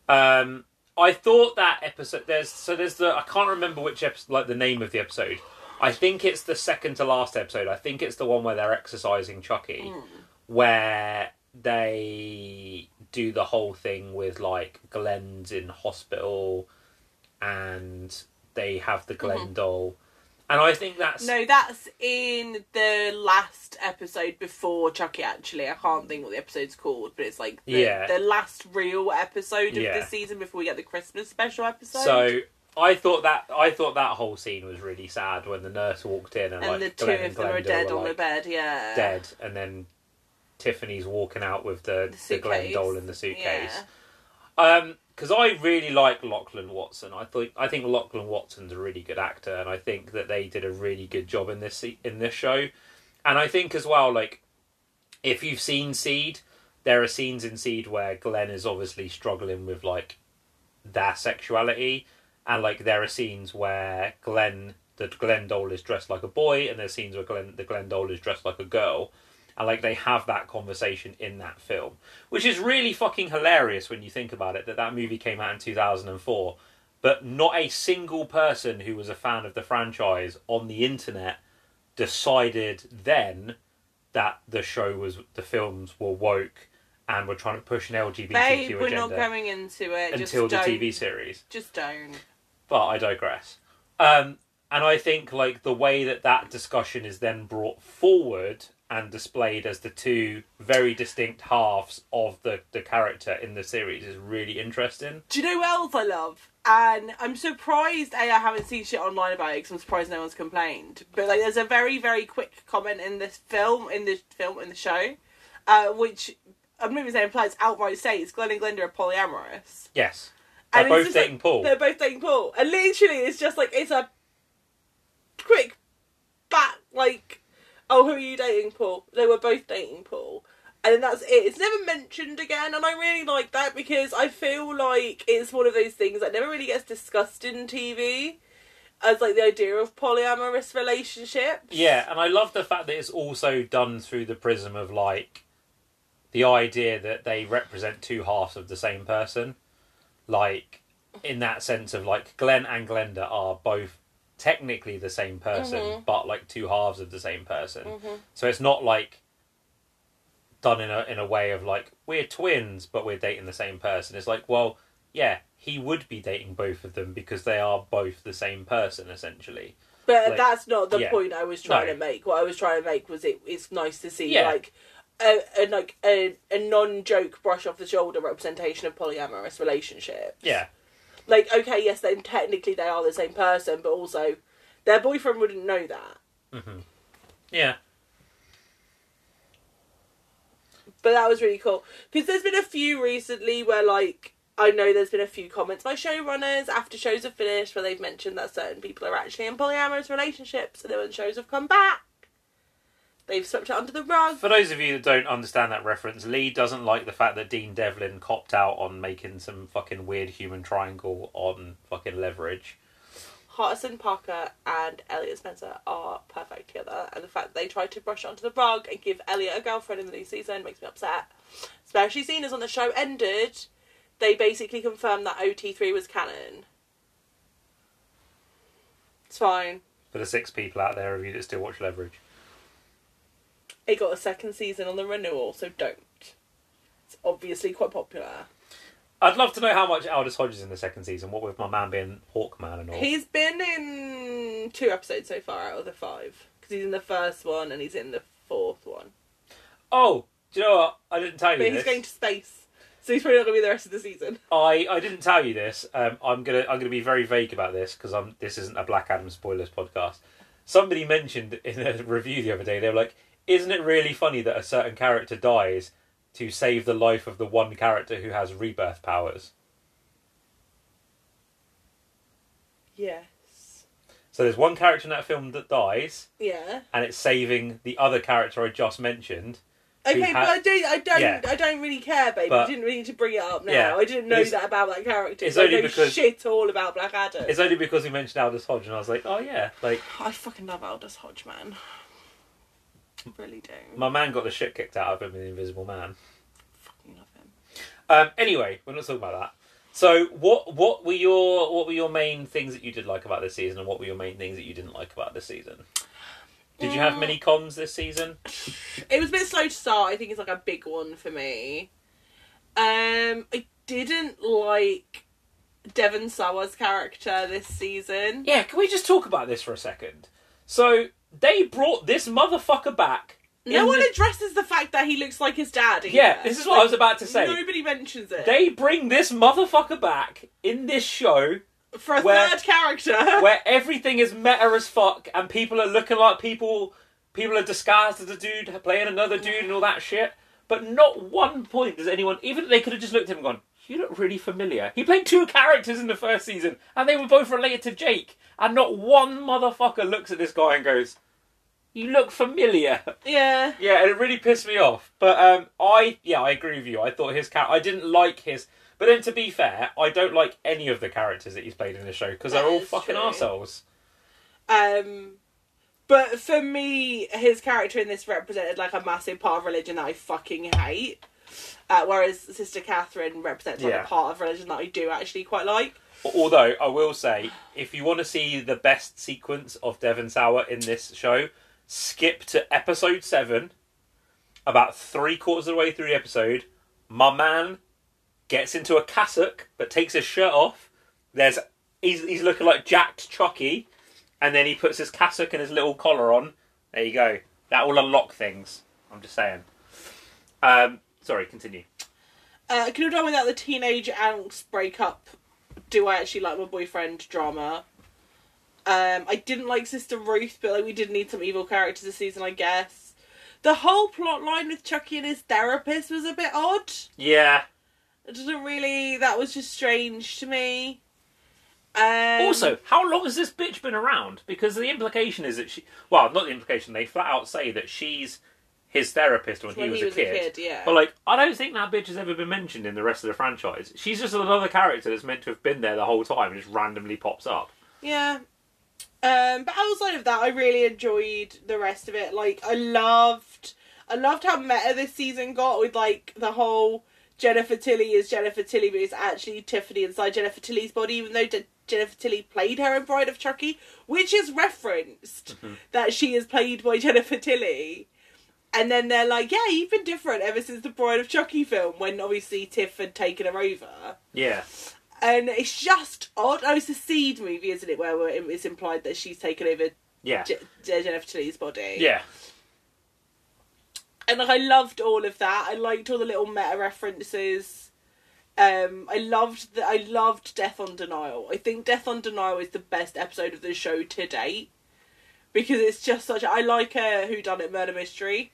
Um, I thought that episode. There's so there's the I can't remember which episode, like the name of the episode. I think it's the second to last episode. I think it's the one where they're exercising Chucky, Hmm. where they do the whole thing with like Glenn's in hospital, and they have the Glenn doll, and I think that's. No, that's in the last episode before Chucky. Actually, I can't think what the episode's called, but it's like the, Yeah. the last real episode of Yeah. the season before we get the Christmas special episode. So I thought that I thought that whole scene was really sad when the nurse walked in and, and like the two Glenn of them are Glenda dead were, on the like, bed. Yeah, dead, and then Tiffany's walking out with the The the, Glenn doll in the suitcase. Yeah. Um, because I really like Lachlan Watson. I thought I think Lachlan Watson's a really good actor, and I think that they did a really good job in this in this show. And I think as well, like if you've seen Seed, there are scenes in Seed where Glenn is obviously struggling with like their sexuality, and like there are scenes where Glenn the Glenn doll is dressed like a boy, and there's scenes where Glenn the Glenn doll is dressed like a girl. And like they have that conversation in that film, which is really fucking hilarious when you think about it. That that movie came out in two thousand and four, but not a single person who was a fan of the franchise on the internet decided then that the show was the films were woke and were trying to push an LGBTQ Babe, we're not agenda going into it until the TV series. Just don't. But I digress. Um, and I think like the way that that discussion is then brought forward and displayed as the two very distinct halves of the, the character in the series is really interesting. Do you know what else I love? And I'm surprised, A, I haven't seen shit online about it because I'm surprised no one's complained. But like, there's a very, very quick comment in this film, in this film, in the show, uh, which I'm not even saying implies outright states Glenn and Glenda are polyamorous. Yes. They're And both dating like- Paul. They're both dating Paul, and literally, it's just like it's a quick back, like, oh, who are you dating, Paul? They were both dating Paul, and then that's it. It's never mentioned again, and I really like that because I feel like it's one of those things that never really gets discussed in TV. As like the idea of polyamorous relationships. Yeah, and I love the fact that it's also done through the prism of like the idea that they represent two halves of the same person. Like in that sense of like Glenn and Glenda are both technically the same person, Mhm. but like two halves of the same person. Mhm. So it's not like done in a in a way of like we're twins but we're dating the same person. It's like, well, yeah, he would be dating both of them because they are both the same person essentially. But Like, that's not the yeah. point I was trying No. to make. What I was trying to make was it. It's nice to see Yeah. like a, a like a, a non joke brush off the shoulder representation of polyamorous relationships. Yeah. Like okay, yes, then technically they are the same person, but also their boyfriend wouldn't know that. hmm Yeah. But that was really cool because there's been a few recently where like. I know there's been a few comments by showrunners after shows have finished where they've mentioned that certain people are actually in polyamorous relationships, and then when shows have come back, They've swept it under the rug. For those of you that don't understand that reference, Lee doesn't like the fact that Dean Devlin copped out on making some fucking weird human triangle on fucking leverage. Hardison Parker and Elliot Spencer are perfect together, and the fact that they tried to brush it onto the rug and give Elliot a girlfriend in the new season makes me upset. Especially seeing as when the show ended, they basically confirmed that OT3 was canon. It's fine. For the six people out there of you that still watch Leverage. It got a second season on the renewal, so don't. It's obviously quite popular. I'd love to know how much Aldis Hodge is in the second season, what with my man being Hawkman and all. He's been in two episodes so far out of the five. Because he's in the first one and he's in the fourth one. Oh, do you know what? I didn't tell you But he's going to space. So he's probably not going to be the rest of the season. I, I didn't tell you this. Um, I'm gonna I'm gonna be very vague about this because I'm this isn't a Black Adam spoilers podcast. Somebody mentioned in a review the other day they were like, "Isn't it really funny that a certain character dies to save the life of the one character who has rebirth powers?" Yes. So there's one character in that film that dies, Yeah. and it's saving the other character I just mentioned. Okay, ha- but I don't, I don't, Yeah. I don't really care, baby. But- you didn't really need to bring it up now. Yeah. I didn't know It's- that about that character. it's I only know because- shit all about Black Adam. It's only because we mentioned Aldis Hodge, and I was like, "Oh yeah!" Like I fucking love Aldis Hodge, man. Really do. my man got the shit kicked out of him in The Invisible Man. fucking love him. Um, anyway, we're not talking about that. So, what what were your what were your main things that you did like about this season, and what were your main things that you didn't like about this season? Did you have Mm. many cons this season? It was a bit slow to start. I think it's like a big one for me. Um, I didn't like Devon Sawa's character this season. Yeah, can we just talk about this for a second? So they brought this motherfucker back. No one addresses the fact that he looks like his dad. Either. Yeah, this is what I was about to say. Nobody mentions it. They bring this motherfucker back in this show For a where- third character. where everything is meta as fuck and people are looking like people people are disguised as a dude playing another dude and all that shit but not one point does anyone even they could have just looked at him and gone you look really familiar he played two characters in the first season and they were both related to jake and not one motherfucker looks at this guy and goes you look familiar yeah. yeah and it really pissed me off but um i yeah i agree with you i thought his cat i didn't like his but then to be fair i don't like any of the characters that he's played in the show because they're all fucking true. arseholes Um, but for me, his character in this represented like a massive part of religion that I fucking hate. Uh, whereas Sister Catherine represents like Yeah. a part of religion that I do actually quite like. Although I will say, if you want to see the best sequence of Devon Sawa in this show, skip to episode seven. About three quarters of the way through the episode, my man gets into a cassock but takes his shirt off. There's he's he's looking like jacked Chucky, and then he puts his cassock and his little collar on. There you go. That will unlock things. I'm just saying. Um, sorry, continue. Uh, I could have done without the teenage angst breakup. Do I actually like my boyfriend drama? Um, I didn't like Sister Ruth, but like we did need some evil characters this season, I guess. The whole plot line with Chucky and his therapist was a bit odd. Yeah. It doesn't really. That was just strange to me. Um, Also, how long has this bitch been around? Because the implication is that she. Well, not the implication. They flat out say that she's his therapist when, when he was, a, kid. yeah. But like, I don't think that bitch has ever been mentioned in the rest of the franchise. She's just another character that's meant to have been there the whole time and just randomly pops up. Yeah. Um, but outside of that, I really enjoyed the rest of it. Like, I loved, I loved how meta this season got with like the whole Jennifer Tilly is Jennifer Tilly, but it's actually Tiffany inside Jennifer Tilly's body, even though Je- Jennifer Tilly played her in Bride of Chucky, which is referenced that she is played by Jennifer Tilly. And then they're like, "Yeah, you've been different ever since the Bride of Chucky film, when obviously Tiff had taken her over." Yeah. And it's just odd. Oh, it's a Seed movie, isn't it? Where it's implied that she's taken over Yeah. Je- Je- Jennifer Tilly's body. Yeah. And like, I loved all of that. I liked all the little meta references. Um, I loved that. I loved Death on Denial. I think Death on Denial is the best episode of the show to date because it's just such. I like a Who Done It murder mystery,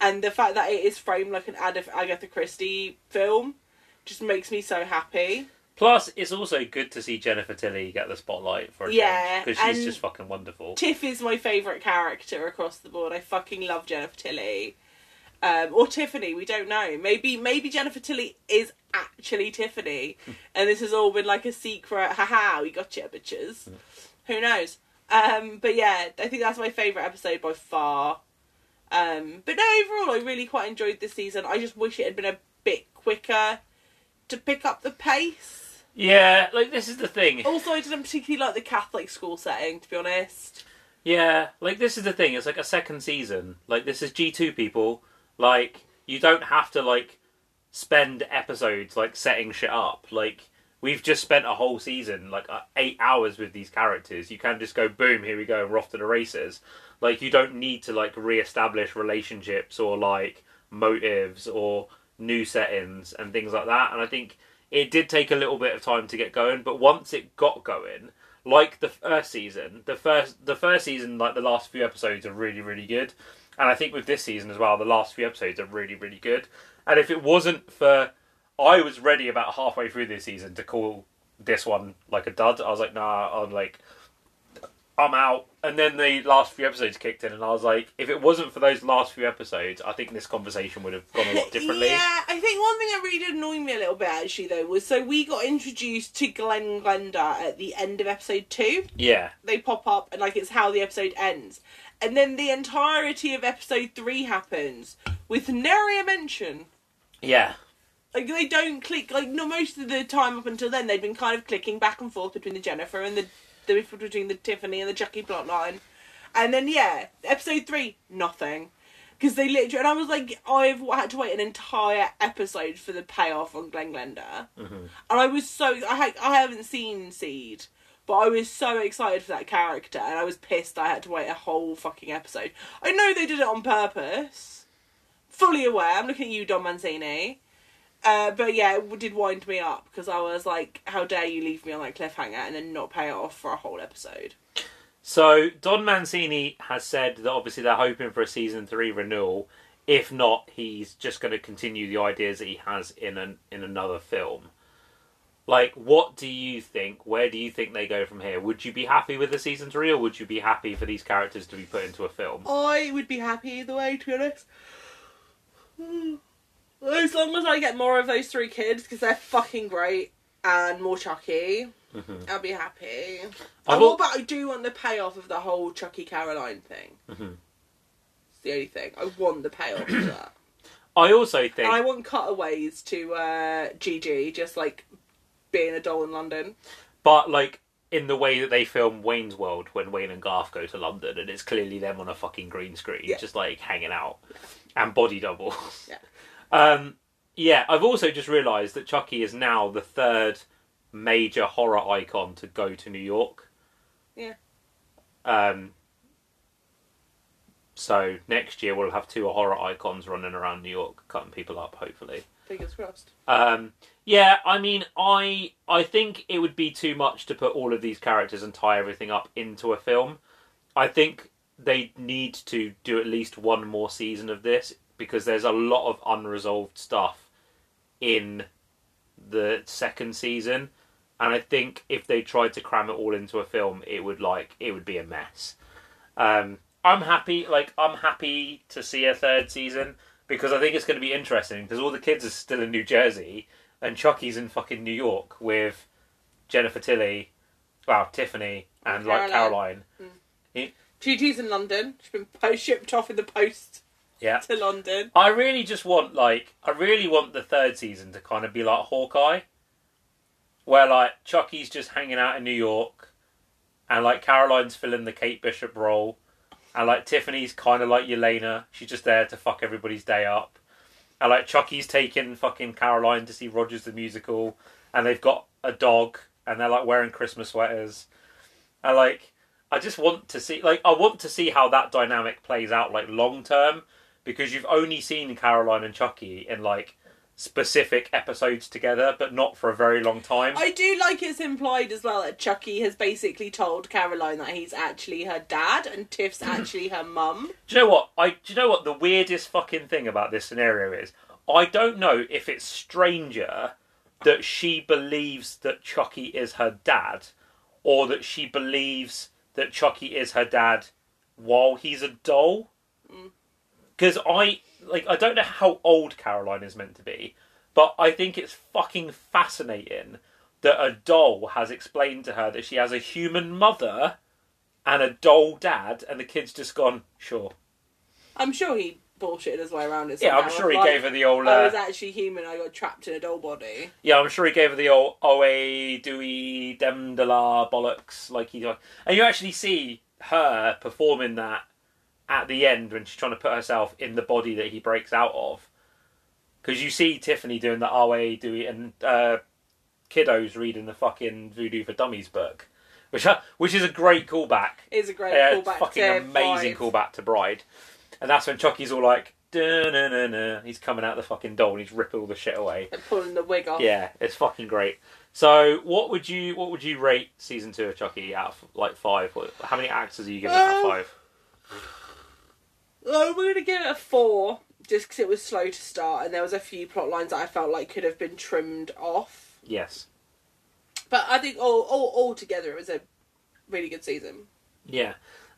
and the fact that it is framed like an Agatha Christie film just makes me so happy. Plus, it's also good to see Jennifer Tilly get the spotlight for a Yeah, because she's just fucking wonderful. Tiff is my favourite character across the board. I fucking love Jennifer Tilly. Um, or Tiffany, we don't know. Maybe maybe Jennifer Tilly is actually Tiffany. and this has all been like a secret. Haha, we got you, bitches. Who knows? Um, but yeah, I think that's my favourite episode by far. Um, but no, overall, I really quite enjoyed this season. I just wish it had been a bit quicker to pick up the pace. Yeah, like this is the thing. Also, I didn't particularly like the Catholic school setting, to be honest. Yeah, like this is the thing. It's like a second season. Like this is G two people. Like you don't have to like spend episodes like setting shit up. Like we've just spent a whole season, like uh, eight hours with these characters. You can just go boom, here we go, and we're off to the races. Like you don't need to like re-establish relationships or like motives or new settings and things like that. And I think it did take a little bit of time to get going, but once it got going, like the first season, the first the first season, like the last few episodes are really really good, and I think with this season as well, the last few episodes are really really good. And if it wasn't for, I was ready about halfway through this season to call this one like a dud. I was like, nah, I'm like, I'm out. And then the last few episodes kicked in, and I was like, if it wasn't for those last few episodes, I think this conversation would have gone a lot differently. Yeah, I think one thing that really did annoy me a little bit actually though was so we got introduced to Glenn Glenda at the end of episode two. yeah. They pop up and like it's how the episode ends. And then the entirety of episode three happens with nary a mention. Yeah. Like they don't click like no most of the time up until then they've been kind of clicking back and forth between the Jennifer and the the difference between the Tiffany and the Chucky plotline. And then yeah, episode three, nothing. Because they literally, and I was like, I've had to wait an entire episode for the payoff on Glenn Glenda, mm-hmm. and I was so I ha- I haven't seen Seed, but I was so excited for that character, and I was pissed I had to wait a whole fucking episode. I know they did it on purpose, fully aware. I'm looking at you, Don Mancini. Uh, but yeah, it did wind me up because I was like, "How dare you leave me on that cliffhanger and then not pay it off for a whole episode?" So Don Mancini has said that obviously they're hoping for a season three renewal. If not, he's just going to continue the ideas that he has in an in another film. Like, what do you think? Where do you think they go from here? Would you be happy with the season three, or would you be happy for these characters to be put into a film? I would be happy either way, to be honest. As long as I get more of those three kids, because they're fucking great, and more Chucky, Mhm. I'll be happy. I've And al- what about I do want the payoff of the whole Chucky Caroline thing. Mhm. It's the only thing. I want the payoff of that. I also think And I want cutaways to uh, Gigi, just like being a doll in London. But like in the way that they film Wayne's World when Wayne and Garth go to London, and it's clearly them on a fucking green screen, Yeah. just like hanging out, and body double. Yeah. Um, yeah. I've also just realised that Chucky is now the third major horror icon to go to New York. Yeah. Um. So next year we'll have two horror icons running around New York, cutting people up. Hopefully. Fingers crossed. Um, yeah, I mean, I I think it would be too much to put all of these characters and tie everything up into a film. I think they need to do at least one more season of this because there's a lot of unresolved stuff in the second season, and I think if they tried to cram it all into a film, it would like it would be a mess. Um, I'm happy, like I'm happy to see a third season because I think it's going to be interesting because all the kids are still in New Jersey and Chucky's in fucking New York with Jennifer Tilly, wow, Tiffany, and like Caroline. Caroline. Gigi's in London. She's been post- shipped off in the post Yeah. to London. I really just want like I really want the third season to kind of be like Hawkeye, where like Chucky's just hanging out in New York, and like Caroline's filling the Kate Bishop role, and like Tiffany's kind of like Yelena, she's just there to fuck everybody's day up, and like Chucky's taking fucking Caroline to see Rogers the musical, and they've got a dog, and they're like wearing Christmas sweaters, and like I just want to see like I want to see how that dynamic plays out like long term because you've only seen Caroline and Chucky in like specific episodes together, but not for a very long time. I do like it's implied as well that Chucky has basically told Caroline that he's actually her dad and Tiff's actually her mum. Do you know what? I do you know what the weirdest fucking thing about this scenario is? I don't know if it's stranger that she believes that Chucky is her dad, or that she believes that Chucky is her dad while he's a doll. Mm. Because I like I don't know how old Caroline is meant to be, but I think it's fucking fascinating that a doll has explained to her that she has a human mother and a doll dad, and the kid's just gone, sure. I'm sure he bullshitted his way around it. Yeah, I'm sure he Like, gave her the old. I Uh, was actually human. I got trapped in a doll body. yeah, I'm sure he gave her the old "Oe Dewey Dem de la bollocks." Like he, and you actually see her performing that at the end when she's trying to put herself in the body that he breaks out of. Because you see Tiffany doing the "Ade Due" and uh, kiddos reading the fucking Voodoo for Dummies book, which which is a great callback. It's a great Yeah, callback. fucking to amazing Bride. callback to Bride. And that's when Chucky's all like, "Dun-dun-dun-dun." he's coming out the fucking doll and he's ripping all the shit away. They're pulling the wig off. Yeah, it's fucking great. So, what would you what would you rate season two of Chucky out of like five? How many actors are you giving out of Um, five? Oh, we're gonna give it a four, just because it was slow to start, and there was a few plot lines that I felt like could have been trimmed off. Yes. But I think all all all together, it was a really good season. Yeah.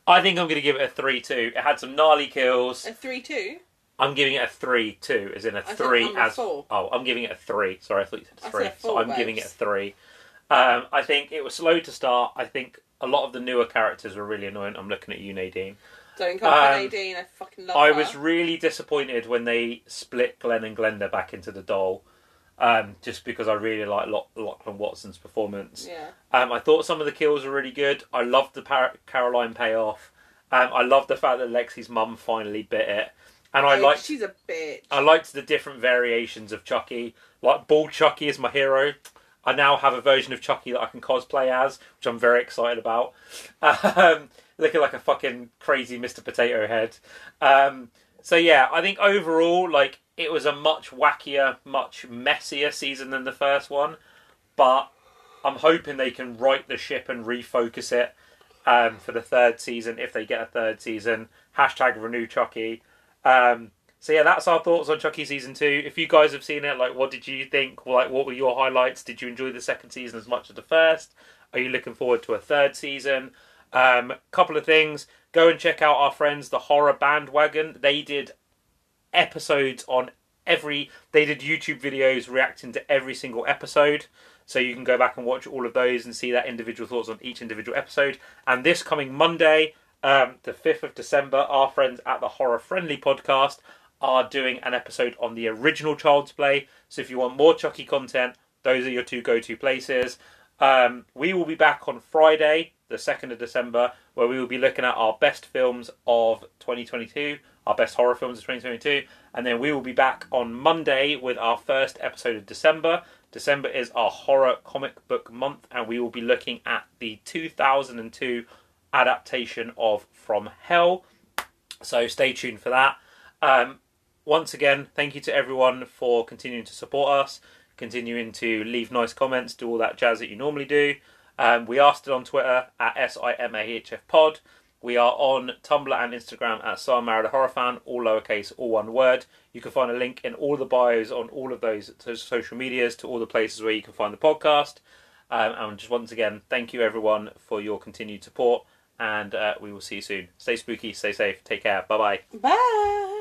I think I'm going to give it a three two. It had some gnarly kills. A three two. I'm giving it a three two, as in a three I'm a as four. oh, I'm giving it a three. Sorry, I thought you said I said three. a so four, I'm giving it a three. Um, I think it was slow to start. I think a lot of the newer characters were really annoying. I'm looking at you, Nadine. Don't come for Um, Nadine. I fucking love I her. was really disappointed when they split Glenn and Glenda back into the doll, um, just because I really like Lachlan Watson's performance. Yeah. Um, I thought some of the kills were really good. I loved the Par- Caroline payoff. Um, I loved the fact that Lexi's mum finally bit it, and I Like, liked She's a bitch. I liked the different variations of Chucky. Like Bald Chucky is my hero. I now have a version of Chucky that I can cosplay as, which I'm very excited about. Um, looking like a fucking crazy Mr. Potato Head. Um, so yeah, I think overall, like it was a much wackier, much messier season than the first one. But I'm hoping they can right the ship and refocus it um, for the third season if they get a third season. Hashtag renew Chucky. Um, so yeah, that's our thoughts on Chucky season two. If you guys have seen it, like, what did you think? Like, what were your highlights? Did you enjoy the second season as much as the first? Are you looking forward to a third season? Um, couple of things. Go and check out our friends, the Horror Bandwagon. They did episodes on every. They did YouTube videos reacting to every single episode. So you can go back and watch all of those and see their individual thoughts on each individual episode. And this coming Monday, um, the 5th of December, our friends at the Horror Friendly podcast are doing an episode on the original Child's Play. So if you want more Chucky content, those are your two go to places. Um, we will be back on Friday, the 2nd of December, where we will be looking at our best films of 2022, our best horror films of 2022, and then we will be back on Monday with our first episode of December. December is our horror comic book month, and we will be looking at the 2002 adaptation of From Hell. So stay tuned for that. Um, once again, thank you to everyone for continuing to support us, continuing to leave nice comments, do all that jazz that you normally do. Um, we are still on Twitter at SIMAHF Pod. We are on Tumblr and Instagram at So I Married a Horror Fan, all lowercase, all one word. You can find a link in all the bios on all of those social medias to all the places where you can find the podcast. Um, and just once again, thank you everyone for your continued support, and uh, we will see you soon. Stay spooky, stay safe, take care, bye bye. Bye.